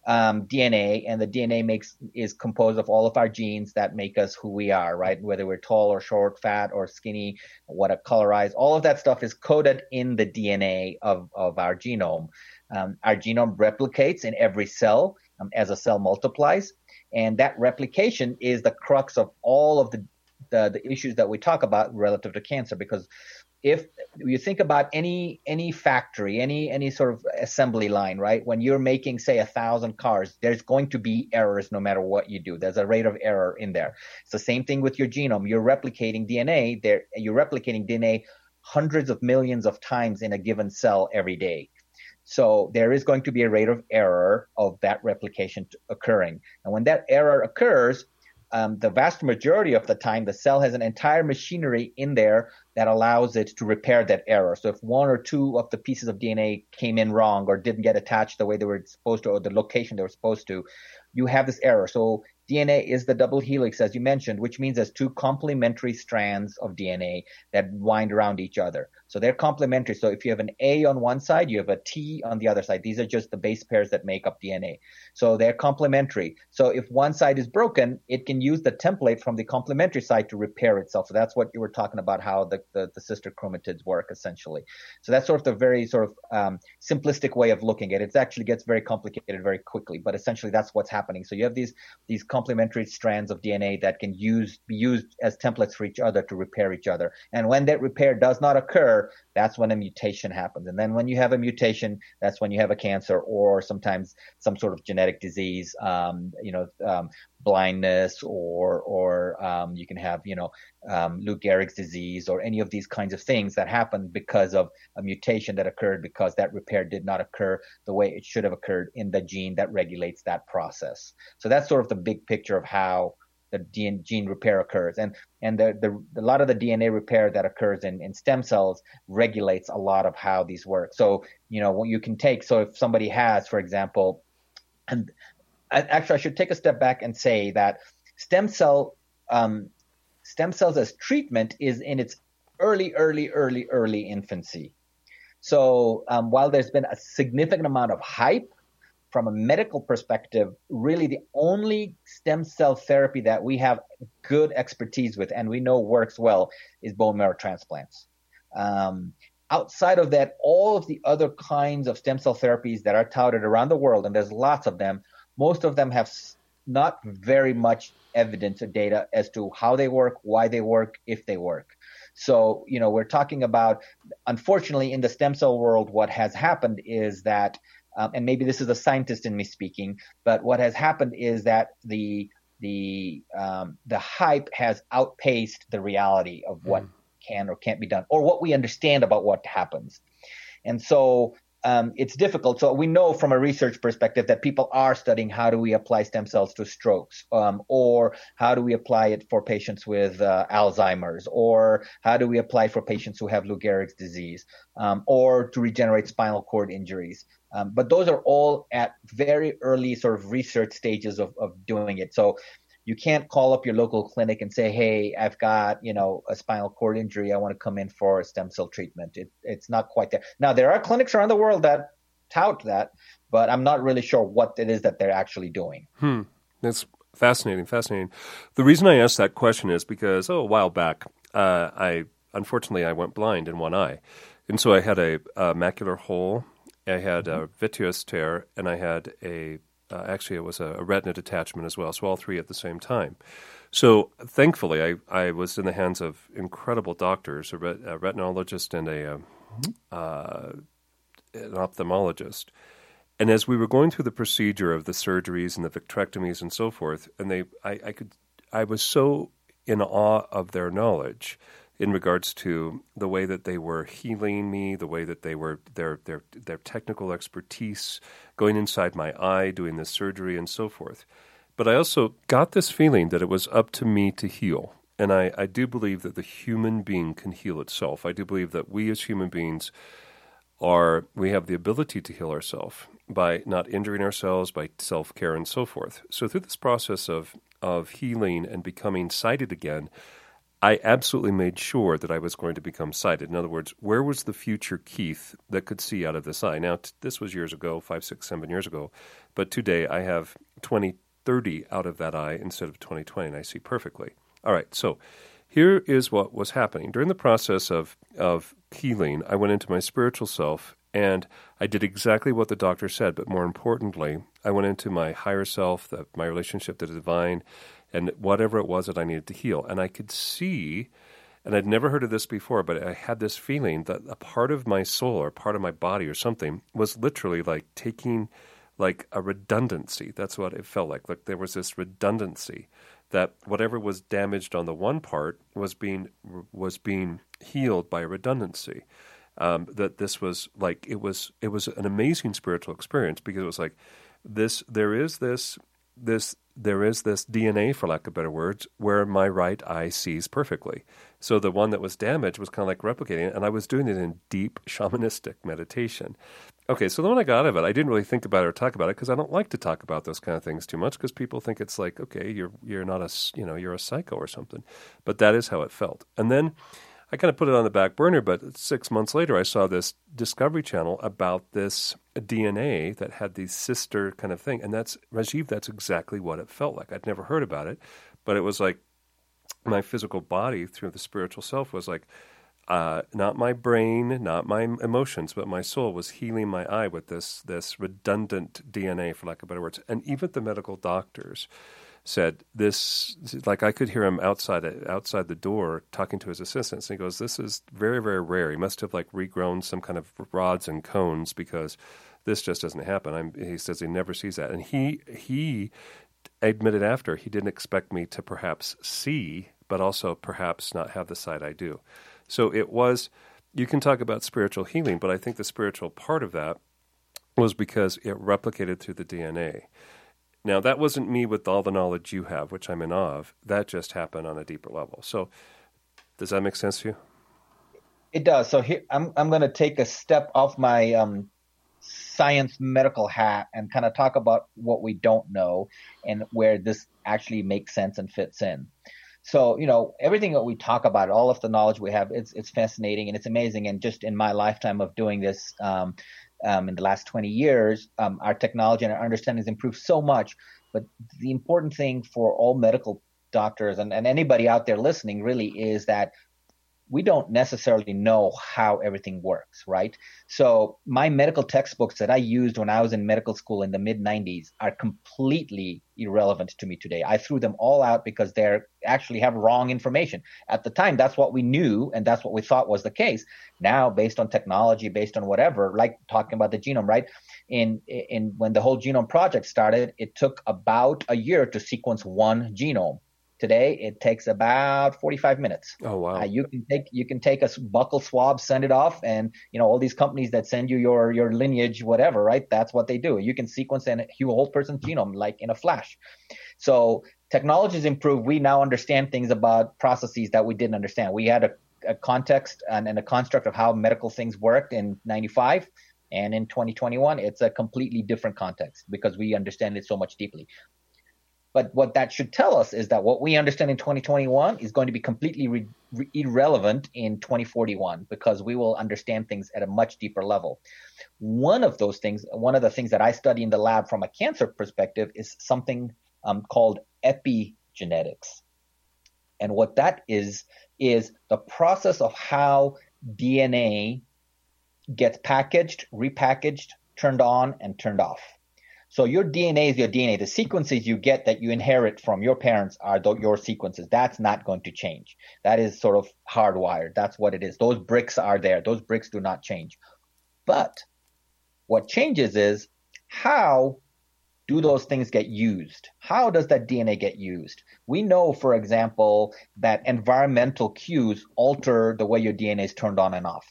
um, DNA, and the DNA makes is composed of all of our genes that make us who we are, right? Whether we're tall or short, fat or skinny, what a colorize, all of that stuff is coded in the DNA of of our genome. Um, our genome replicates in every cell um, as a cell multiplies. And that replication is the crux of all of the, the, the issues that we talk about relative to cancer. Because if you think about any any factory any any sort of assembly line right? When you're making say a thousand cars there's going to be errors no matter what you do. There's a rate of error in there. It's the same thing with your genome. You're replicating dna there you're replicating dna hundreds of millions of times in a given cell every day so there is going to be a rate of error of that replication occurring. And when that error occurs, um, the vast majority of the time, the cell has an entire machinery in there that allows it to repair that error. So if one or two of the pieces of DNA came in wrong or didn't get attached the way they were supposed to, or the location they were supposed to, you have this error. So DNA is the double helix, as you mentioned, which means there's two complementary strands of DNA that wind around each other. So they're complementary. So if you have an A on one side, you have a T on the other side. These are just the base pairs that make up DNA. So they're complementary. So if one side is broken, it can use the template from the complementary side to repair itself. So that's what you were talking about, how the, the, the sister chromatids work essentially. So that's sort of the very sort of um, simplistic way of looking at it. It actually gets very complicated very quickly, but essentially that's what's happening. So you have these these complementary strands of DNA that can use be used as templates for each other to repair each other. And when that repair does not occur, that's when a mutation happens. And then when you have a mutation, that's when you have a cancer or sometimes some sort of genetic disease, um, you know, um, blindness or, or um, you can have, you know, um, Lou Gehrig's disease or any of these kinds of things that happen because of a mutation that occurred because that repair did not occur the way it should have occurred in the gene that regulates that process. So that's sort of the big picture of how the gene repair occurs. And and the, the a lot of the DNA repair that occurs in, in stem cells regulates a lot of how these work. So you know what you can take. So if somebody has, for example, and actually I should take a step back and say that stem cell um, stem cells as treatment is in its early, early, early, early infancy. So um, while there's been a significant amount of hype from a medical perspective, really the only stem cell therapy that we have good expertise with and we know works well is bone marrow transplants. Um, outside of that, all of the other kinds of stem cell therapies that are touted around the world, and there's lots of them, most of them have not very much evidence or data as to how they work, why they work, if they work. So, you know, we're talking about, unfortunately, in the stem cell world, what has happened is that um, and maybe this is a scientist in me speaking, but what has happened is that the the um, the hype has outpaced the reality of what mm. can or can't be done, or what we understand about what happens. And so um, it's difficult. So we know from a research perspective that people are studying how do we apply stem cells to strokes, um, or how do we apply it for patients with uh, Alzheimer's, or how do we apply for patients who have Lou Gehrig's disease, um, or to regenerate spinal cord injuries. Um, but those are all at very early sort of research stages of, of doing it. So you can't call up your local clinic and say, "Hey, I've got you know a spinal cord injury. I want to come in for a stem cell treatment." It, it's not quite there. Now there are clinics around the world that tout that, but I'm not really sure what it is that they're actually doing. Hmm. That's fascinating. Fascinating. The reason I asked that question is because oh, a while back, uh, I unfortunately I went blind in one eye, and so I had a, a macular hole. I had a vitreous tear, and I had a uh, actually, it was a, a, retina detachment as well, so all three at the same time. So thankfully, I, I was in the hands of incredible doctors, a, ret- a retinologist and a um, uh, an ophthalmologist. And as we were going through the procedure of the surgeries and the vitrectomies and so forth, and they, I, I could, I was so in awe of their knowledge in regards to the way that they were healing me, the way that they were their their their technical expertise, going inside my eye, doing this surgery, and so forth. But I also got this feeling that it was up to me to heal. And I, I do believe that the human being can heal itself. I do believe that we as human beings are we have the ability to heal ourselves by not injuring ourselves, by self care and so forth. So through this process of of healing and becoming sighted again, I absolutely made sure that I was going to become sighted. In other words, where was the future Keith that could see out of this eye? Now, t- this was years ago, five, six, seven years ago, but today I have 20, 30 out of that eye instead of 2020, and I see perfectly. All right, so here is what was happening. During the process of, of healing, I went into my spiritual self and I did exactly what the doctor said, but more importantly, I went into my higher self, the, my relationship to the divine, and whatever it was that I needed to heal. And I could see, and I'd never heard of this before, but I had this feeling that a part of my soul or part of my body or something was literally like taking like a redundancy. That's what it felt like. Like there was this redundancy that whatever was damaged on the one part was being was being healed by redundancy um, that this was like it was it was an amazing spiritual experience because it was like this there is this this there is this DNA for lack of better words where my right eye sees perfectly. So the one that was damaged was kind of like replicating and I was doing it in deep shamanistic meditation. Okay, so the one I got out of it, I didn't really think about it or talk about it because I don't like to talk about those kind of things too much because people think it's like okay, you're you're not a you know you're a psycho or something, but that is how it felt. And then I kind of put it on the back burner, but six months later, I saw this Discovery Channel about this DNA that had these sister kind of thing. And that's, Rajeev, that's exactly what it felt like. I'd never heard about it, but it was like my physical body through the spiritual self was like, uh, not my brain, not my emotions, but my soul was healing my eye with this this redundant DNA, for lack of better words. And even the medical doctors said this like I could hear him outside outside the door talking to his assistants. And he goes this is very very rare. He must have like regrown some kind of rods and cones because this just doesn't happen. I'm, he says he never sees that. And he he admitted after he didn't expect me to perhaps see but also perhaps not have the sight I do. So it was you can talk about spiritual healing but I think the spiritual part of that was because it replicated through the DNA now, that wasn't me with all the knowledge you have, which I'm in awe of. That just happened on a deeper level. So, does that make sense to you? It does. So here, I'm I'm going to take a step off my um, science medical hat and kind of talk about what we don't know and where this actually makes sense and fits in. So you know everything that we talk about, all of the knowledge we have, it's it's fascinating and it's amazing. And just in my lifetime of doing this, um, um, in the last 20 years, um, our technology and our understanding has improved so much. But the important thing for all medical doctors and, and anybody out there listening really is that we don't necessarily know how everything works, right? So my medical textbooks that I used when I was in medical school in the mid 90s are completely irrelevant to me today. I threw them all out because they actually have wrong information. At the time, that's what we knew and that's what we thought was the case. Now, based on technology, based on whatever, like talking about the genome, right? In in when the whole genome project started, it took about a year to sequence one genome Today it takes about 45 minutes. Oh wow! Uh, you can take you can take a buccal swab, send it off, and you know all these companies that send you your your lineage, whatever, right? That's what they do. You can sequence a whole person's genome like in a flash. So technology has improved. We now understand things about processes that we didn't understand. We had a, a context and, and a construct of how medical things worked in '95. And in 2021, it's a completely different context because we understand it so much deeply. But what that should tell us is that what we understand in 2021 is going to be completely re- re- irrelevant in 2041 because we will understand things at a much deeper level. One of those things, one of the things that I study in the lab from a cancer perspective is something um, called epigenetics. And what that is, is the process of how DNA gets packaged, repackaged, turned on, and turned off. So your DNA is your DNA. The sequences you get that you inherit from your parents are th- your sequences. That's not going to change. That is sort of hardwired. That's what it is. Those bricks are there. Those bricks do not change. But what changes is how do those things get used? How does that DNA get used? We know, for example, that environmental cues alter the way your DNA is turned on and off.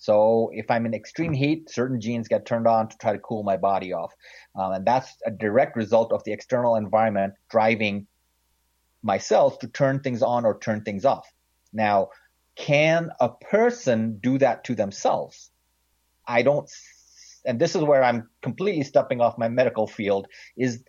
So if I'm in extreme heat, certain genes get turned on to try to cool my body off. Um, and that's a direct result of the external environment driving my cells to turn things on or turn things off. Now, can a person do that to themselves? I don't and this is where I'm completely stepping off my medical field, is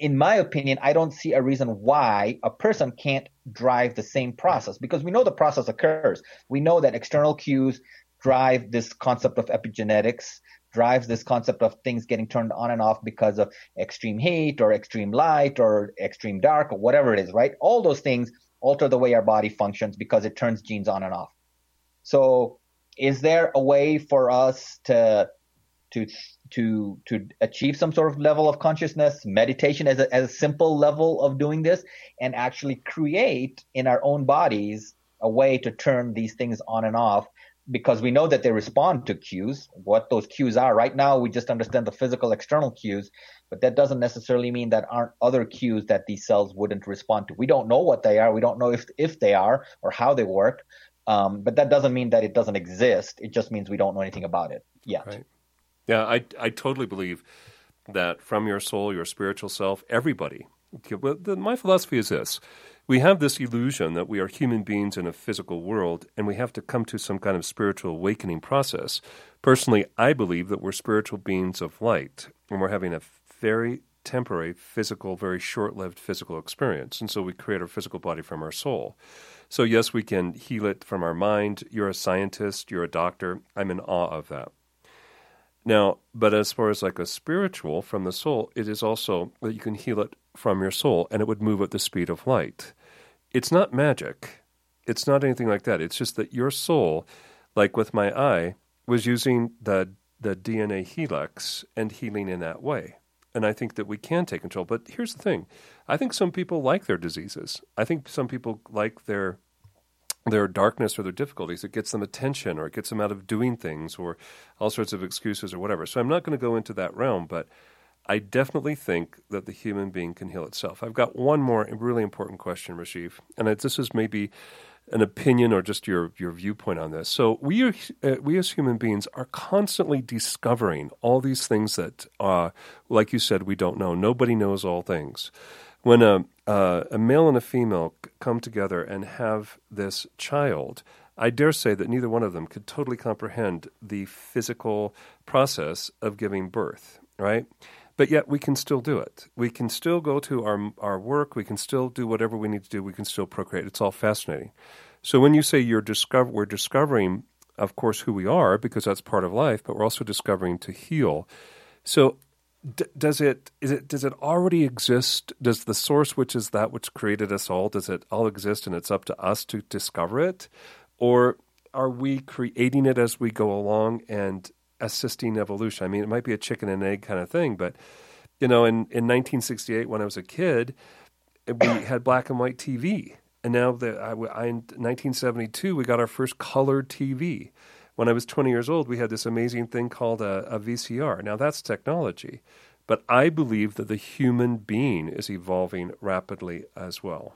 in my opinion, I don't see a reason why a person can't drive the same process because we know the process occurs. We know that external cues drive this concept of epigenetics, drives this concept of things getting turned on and off because of extreme heat or extreme light or extreme dark or whatever it is, right? All those things alter the way our body functions because it turns genes on and off. So is there a way for us to to to to achieve some sort of level of consciousness meditation as a, as a simple level of doing this and actually create in our own bodies a way to turn these things on and off because we know that they respond to cues. What those cues are right now we just understand the physical external cues but that doesn't necessarily mean that aren't other cues that these cells wouldn't respond to. We don't know what they are. We don't know if if they are or how they work um, but that doesn't mean that it doesn't exist. It just means we don't know anything about it yet. Right. Yeah, I, I totally believe that from your soul, your spiritual self, everybody. My philosophy is this we have this illusion that we are human beings in a physical world and we have to come to some kind of spiritual awakening process. Personally, I believe that we're spiritual beings of light and we're having a very temporary physical, very short lived physical experience. And so we create our physical body from our soul. So, yes, we can heal it from our mind. You're a scientist, you're a doctor. I'm in awe of that. Now, but as far as like a spiritual from the soul, it is also that you can heal it from your soul and it would move at the speed of light. It's not magic. It's not anything like that. It's just that your soul, like with my eye, was using the the DNA helix and healing in that way. And I think that we can take control. But here's the thing. I think some people like their diseases. I think some people like their their darkness or their difficulties. It gets them attention or it gets them out of doing things or all sorts of excuses or whatever. So I'm not going to go into that realm, but I definitely think that the human being can heal itself. I've got one more really important question, Rajeev, and this is maybe an opinion or just your, your viewpoint on this. So we are, uh, we as human beings are constantly discovering all these things that, uh, like you said, we don't know. Nobody knows all things when a uh, a male and a female come together and have this child, I dare say that neither one of them could totally comprehend the physical process of giving birth, right? But yet we can still do it. We can still go to our our work. We can still do whatever we need to do. We can still procreate. It's all fascinating. So when you say you're discover, we're discovering, of course, who we are because that's part of life. But we're also discovering to heal. So D- does it is it does it already exist? Does the source, which is that which created us all, does it all exist, and it's up to us to discover it, or are we creating it as we go along and assisting evolution? I mean, it might be a chicken and egg kind of thing, but you know, in in 1968, when I was a kid, eh, we had black and white TV, and now that I, I in 1972, we got our first color TV when I was 20 years old, we had this amazing thing called a, a VCR. Now, that's technology, but I believe that the human being is evolving rapidly as well.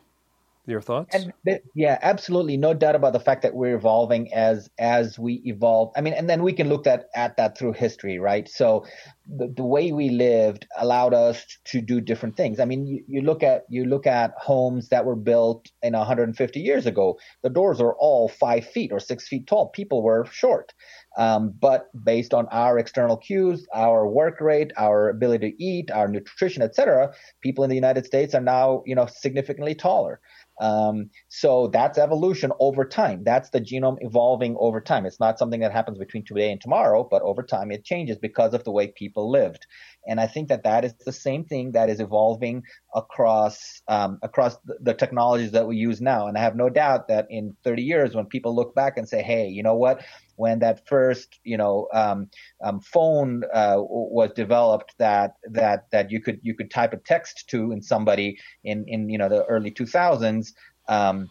Your thoughts? And yeah, absolutely, no doubt about the fact that we're evolving as as we evolve. I mean, and then we can look at at that through history, right? So the, the way we lived allowed us to do different things. I mean, you, you look at you look at homes that were built in 150 years ago. The doors are all five feet or six feet tall. People were short. Um, but based on our external cues, our work rate, our ability to eat, our nutrition, etc., people in the United States are now, you know, significantly taller. Um, so that's evolution over time. That's the genome evolving over time. It's not something that happens between today and tomorrow, but over time it changes because of the way people lived. And I think that that is the same thing that is evolving across um, across the, technologies that we use now. And I have no doubt that in 30 years, when people look back and say, "Hey, you know what? When that first you know um, um, phone uh, was developed, that that that you could you could type a text to in somebody in in you know the early 2000s." Um,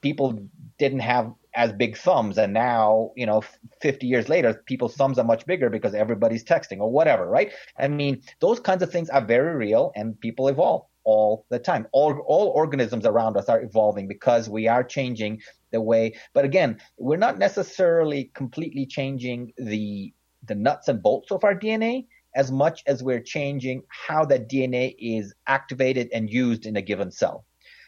people didn't have as big thumbs and now you know 50 years later people's thumbs are much bigger because everybody's texting or whatever right i mean those kinds of things are very real and people evolve all the time all all organisms around us are evolving because we are changing the way but again we're not necessarily completely changing the the nuts and bolts of our dna as much as we're changing how that dna is activated and used in a given cell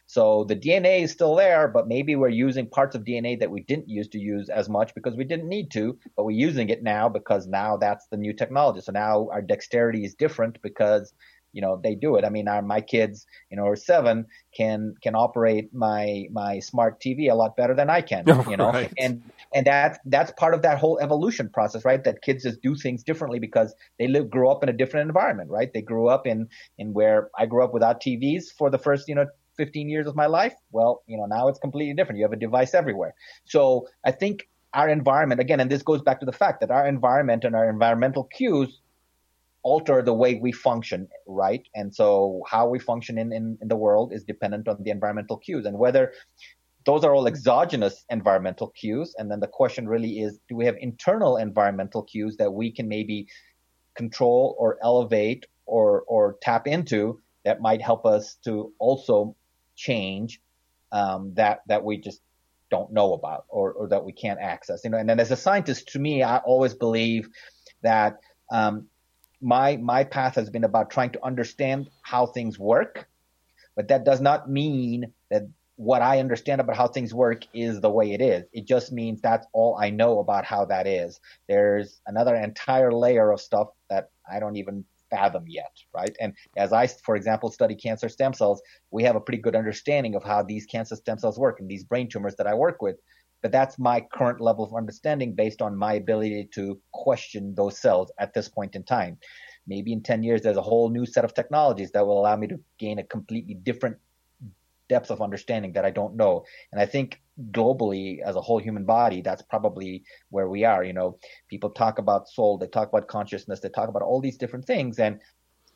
so the DNA is still there, but maybe we're using parts of DNA that we didn't used to use as much because we didn't need to, but we're using it now because now that's the new technology. So now our dexterity is different because you know they do it. I mean, our, my kids, you know, are seven can can operate my my smart TV a lot better than I can. Oh, you know, right. and and that's that's part of that whole evolution process, right? That kids just do things differently because they live grew up in a different environment, right? They grew up in in where I grew up without TVs for the first you know 15 years of my life. Well, you know, now it's completely different. You have a device everywhere. So I think our environment, again, and this goes back to the fact that our environment and our environmental cues alter the way we function, right? And so how we function in, in, in the world is dependent on the environmental cues and whether those are all exogenous environmental cues. And then the question really is, do we have internal environmental cues that we can maybe control or elevate or, or tap into that might help us to also change um, that that we just don't know about or, or that we can't access. You know, and then as a scientist, to me, I always believe that um, my my path has been about trying to understand how things work, but that does not mean that what I understand about how things work is the way it is. It just means that's all I know about how that is. There's another entire layer of stuff that I don't even fathom yet, right? And as I, for example, study cancer stem cells, we have a pretty good understanding of how these cancer stem cells work and these brain tumors that I work with. But that's my current level of understanding based on my ability to question those cells at this point in time. Maybe in 10 years, there's a whole new set of technologies that will allow me to gain a completely different depth of understanding that I don't know. And I think globally, as a whole human body, that's probably where we are. You know, people talk about soul, they talk about consciousness, they talk about all these different things. And,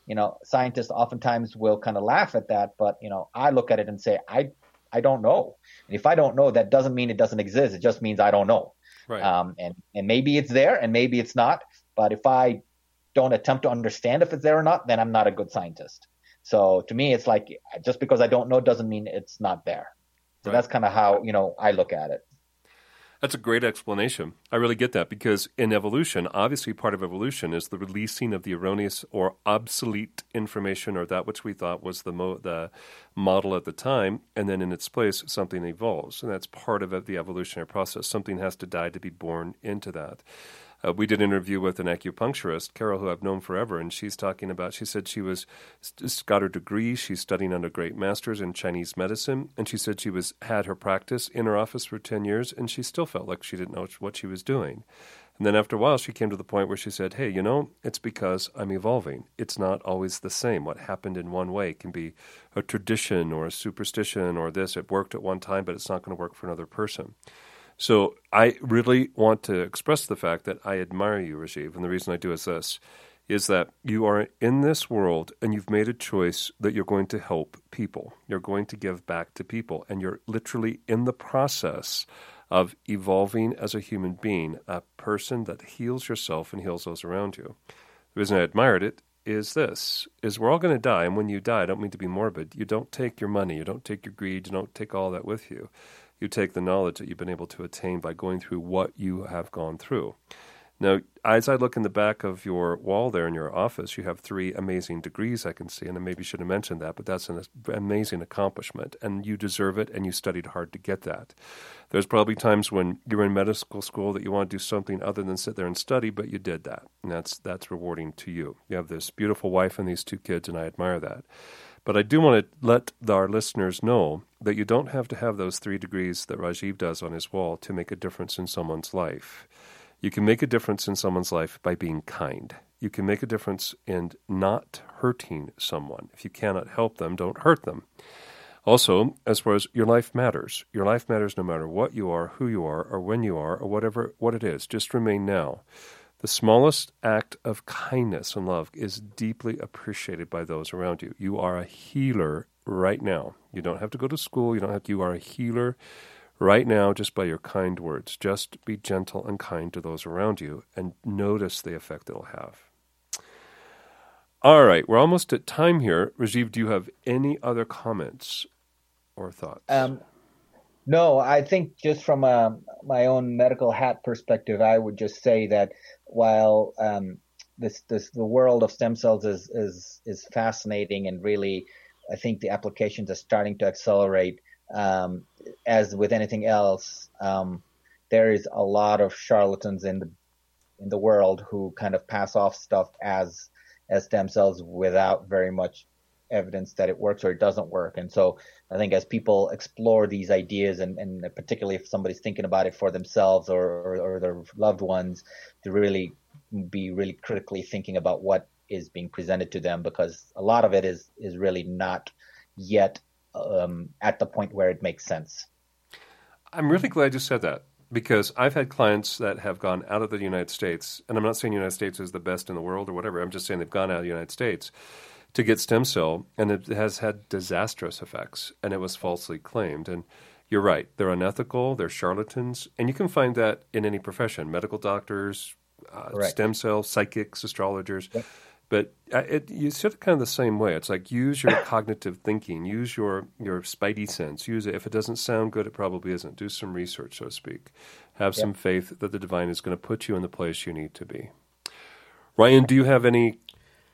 you know, scientists oftentimes will kind of laugh at that. But, you know, I look at it and say, I, I don't know. And if I don't know, that doesn't mean it doesn't exist. It just means I don't know. Right. Um, and, and maybe it's there and maybe it's not. But if I don't attempt to understand if it's there or not, then I'm not a good scientist. So to me, it's like just because I don't know doesn't mean it's not there. So right. that's kind of how you know I look at it. That's a great explanation. I really get that because in evolution, obviously part of evolution is the releasing of the erroneous or obsolete information or that which we thought was the mo- the model at the time, and then in its place something evolves, and that's part of the evolutionary process. Something has to die to be born into that. Uh, we did an interview with an acupuncturist, Carol, who I've known forever, and she's talking about. She said she was got her degree. She's studying under great masters in Chinese medicine, and she said she was had her practice in her office for ten years, and she still felt like she didn't know what she was doing. And then after a while, she came to the point where she said, Hey, you know, it's because I'm evolving. It's not always the same. What happened in one way can be a tradition or a superstition or this. It worked at one time, but it's not going to work for another person. So I really want to express the fact that I admire you, Rajeev, and the reason I do is this is that you are in this world and you've made a choice that you're going to help people. You're going to give back to people. And you're literally in the process of evolving as a human being, a person that heals yourself and heals those around you. The reason I admired it is this is we're all going to die. And when you die, I don't mean to be morbid, you don't take your money, you don't take your greed, you don't take all that with you you take the knowledge that you've been able to attain by going through what you have gone through. Now, as I look in the back of your wall there in your office, you have three amazing degrees I can see, and I maybe should have mentioned that, but that's an amazing accomplishment, and you deserve it, and you studied hard to get that. There's probably times when you're in medical school that you want to do something other than sit there and study, but you did that, and that's that's rewarding to you. You have this beautiful wife and these two kids, and I admire that. But I do want to let our listeners know that you don't have to have those three degrees that Rajeev does on his wall to make a difference in someone's life. You can make a difference in someone's life by being kind. You can make a difference in not hurting someone. If you cannot help them, don't hurt them. Also, as far as your life matters, your life matters no matter what you are, who you are, or when you are, or whatever what it is. Just remain now. The smallest act of kindness and love is deeply appreciated by those around you. You are a healer right now. You don't have to go to school. You don't have to, you are a healer right now just by your kind words. Just be gentle and kind to those around you and notice the effect it'll have. All right, we're almost at time here. Rajeev, do you have any other comments or thoughts? Um, no, I think just from a, my own medical hat perspective, I would just say that while um, this, this the world of stem cells is is is fascinating and really, I think the applications are starting to accelerate. Um, as with anything else, um, there is a lot of charlatans in the in the world who kind of pass off stuff as as stem cells without very much evidence that it works or it doesn't work. And so I think as people explore these ideas and, and particularly if somebody's thinking about it for themselves or, or, or their loved ones to really be really critically thinking about what is being presented to them because a lot of it is, is really not yet um, at the point where it makes sense. I'm really glad you said that because I've had clients that have gone out of the United States, and I'm not saying the United States is the best in the world or whatever. I'm just saying they've gone out of the United States to get stem cell, and it has had disastrous effects, and it was falsely claimed. And you're right; they're unethical, they're charlatans, and you can find that in any profession: medical doctors, uh, stem cell psychics, astrologers. Yep. But uh, it, you sort of kind of the same way. It's like use your cognitive thinking, use your your spidey sense. Use it. If it doesn't sound good, it probably isn't. Do some research, so to speak. Have yep. some faith that the divine is going to put you in the place you need to be. Ryan, do you have any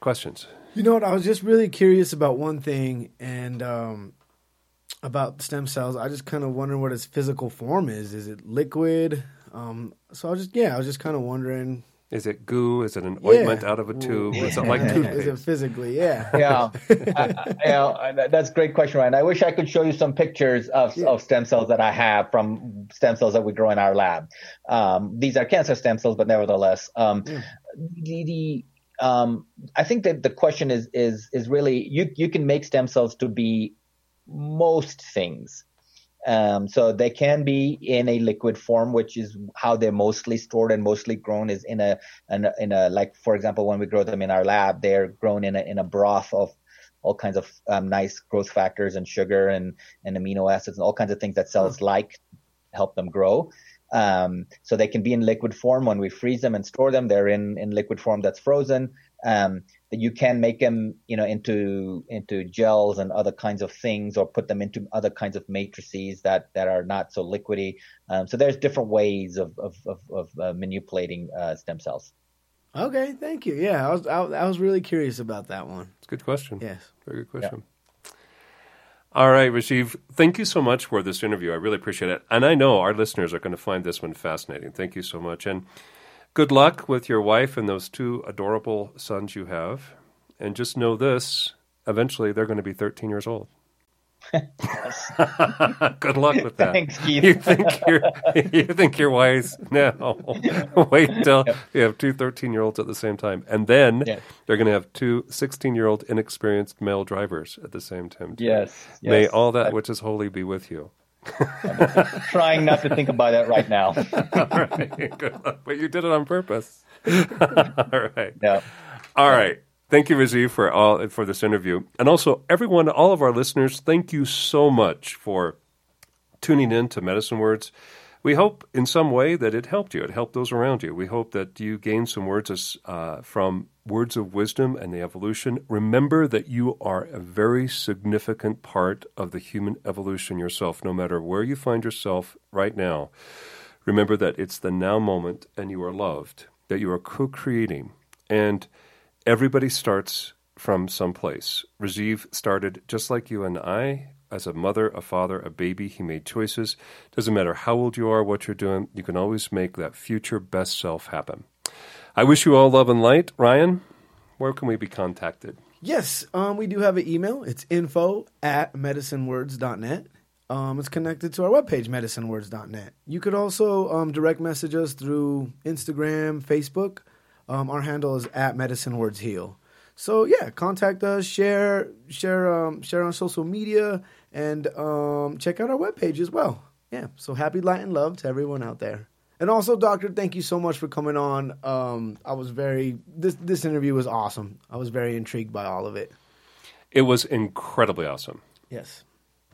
questions? You know what? I was just really curious about one thing, and um, about stem cells. I just kind of wondering what its physical form is. Is it liquid? Um, so I was just yeah, I was just kind of wondering is it goo? Is it an ointment yeah. out of a tube? Is it like toothpaste? Is it physically? Yeah. Yeah. I, you know, that's a great question, Ryan. I wish I could show you some pictures of, yeah. of stem cells that I have from stem cells that we grow in our lab. Um, these are cancer stem cells, but nevertheless, um, yeah. the, the um, I think that the question is is is really you you can make stem cells to be most things. Um, so they can be in a liquid form, which is how they're mostly stored and mostly grown is in a, in a, in a like, for example, when we grow them in our lab, they're grown in a, in a broth of all kinds of um, nice growth factors and sugar and, and amino acids and all kinds of things that cells mm-hmm. like help them grow. Um, so they can be in liquid form when we freeze them and store them. They're in, in liquid form that's frozen. Um, that you can make them, you know, into into gels and other kinds of things, or put them into other kinds of matrices that that are not so liquidy. Um, so there's different ways of of of, of uh, manipulating uh, stem cells. Okay, thank you. Yeah, I was I, I, was really curious about that one. It's a good question. Yes, very good question. Yeah. All right, Rajeev, thank you so much for this interview. I really appreciate it. And I know our listeners are going to find this one fascinating. Thank you so much. And good luck with your wife and those two adorable sons you have. And just know this eventually they're going to be 13 years old. Good luck with that. Thanks, Keith. You think you're you think you're wise now. Wait till yep. you have two 13 year olds at the same time. And then yep. they're going to have two 16 year old inexperienced male drivers at the same time. Too. Yes, yes. May all that which is holy be with you trying not to think about that right now. All right, good luck. But you did it on purpose. all right. Yeah. All right. Thank you, Rajeev, for all for this interview, and also everyone, all of our listeners. Thank you so much for tuning in to Medicine Words. We hope in some way that it helped you. It helped those around you. We hope that you gained some words uh, from words of wisdom and the evolution. Remember that you are a very significant part of the human evolution yourself, no matter where you find yourself right now. Remember that it's the now moment and you are loved, that you are co creating. And everybody starts from someplace. Rajeev started just like you and I as a mother, a father, a baby. He made choices. Doesn't matter how old you are, what you're doing, you can always make that future best self happen. I wish you all love and light. Ryan, where can we be contacted? Yes, um, we do have an email. It's info at medicinewords.net. Um, it's connected to our webpage, medicinewords.net. You could also um, direct message us through Instagram, Facebook. Um, our handle is at medicinewordsheal. So yeah, contact us, share, share, um, share on social media, and um, check out our webpage as well. Yeah. So happy light and love to everyone out there. And also, Doctor, thank you so much for coming on. Um, I was very this this interview was awesome. I was very intrigued by all of it. It was incredibly awesome. Yes.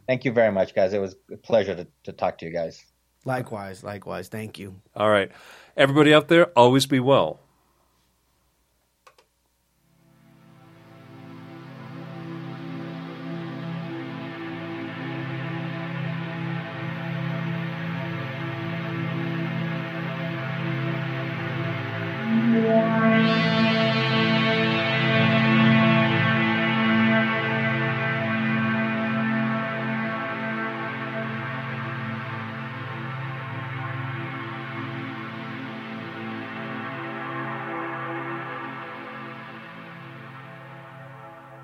Thank you very much, guys. It was a pleasure to, to talk to you guys. Likewise, likewise. Thank you. All right. Everybody out there, always be well.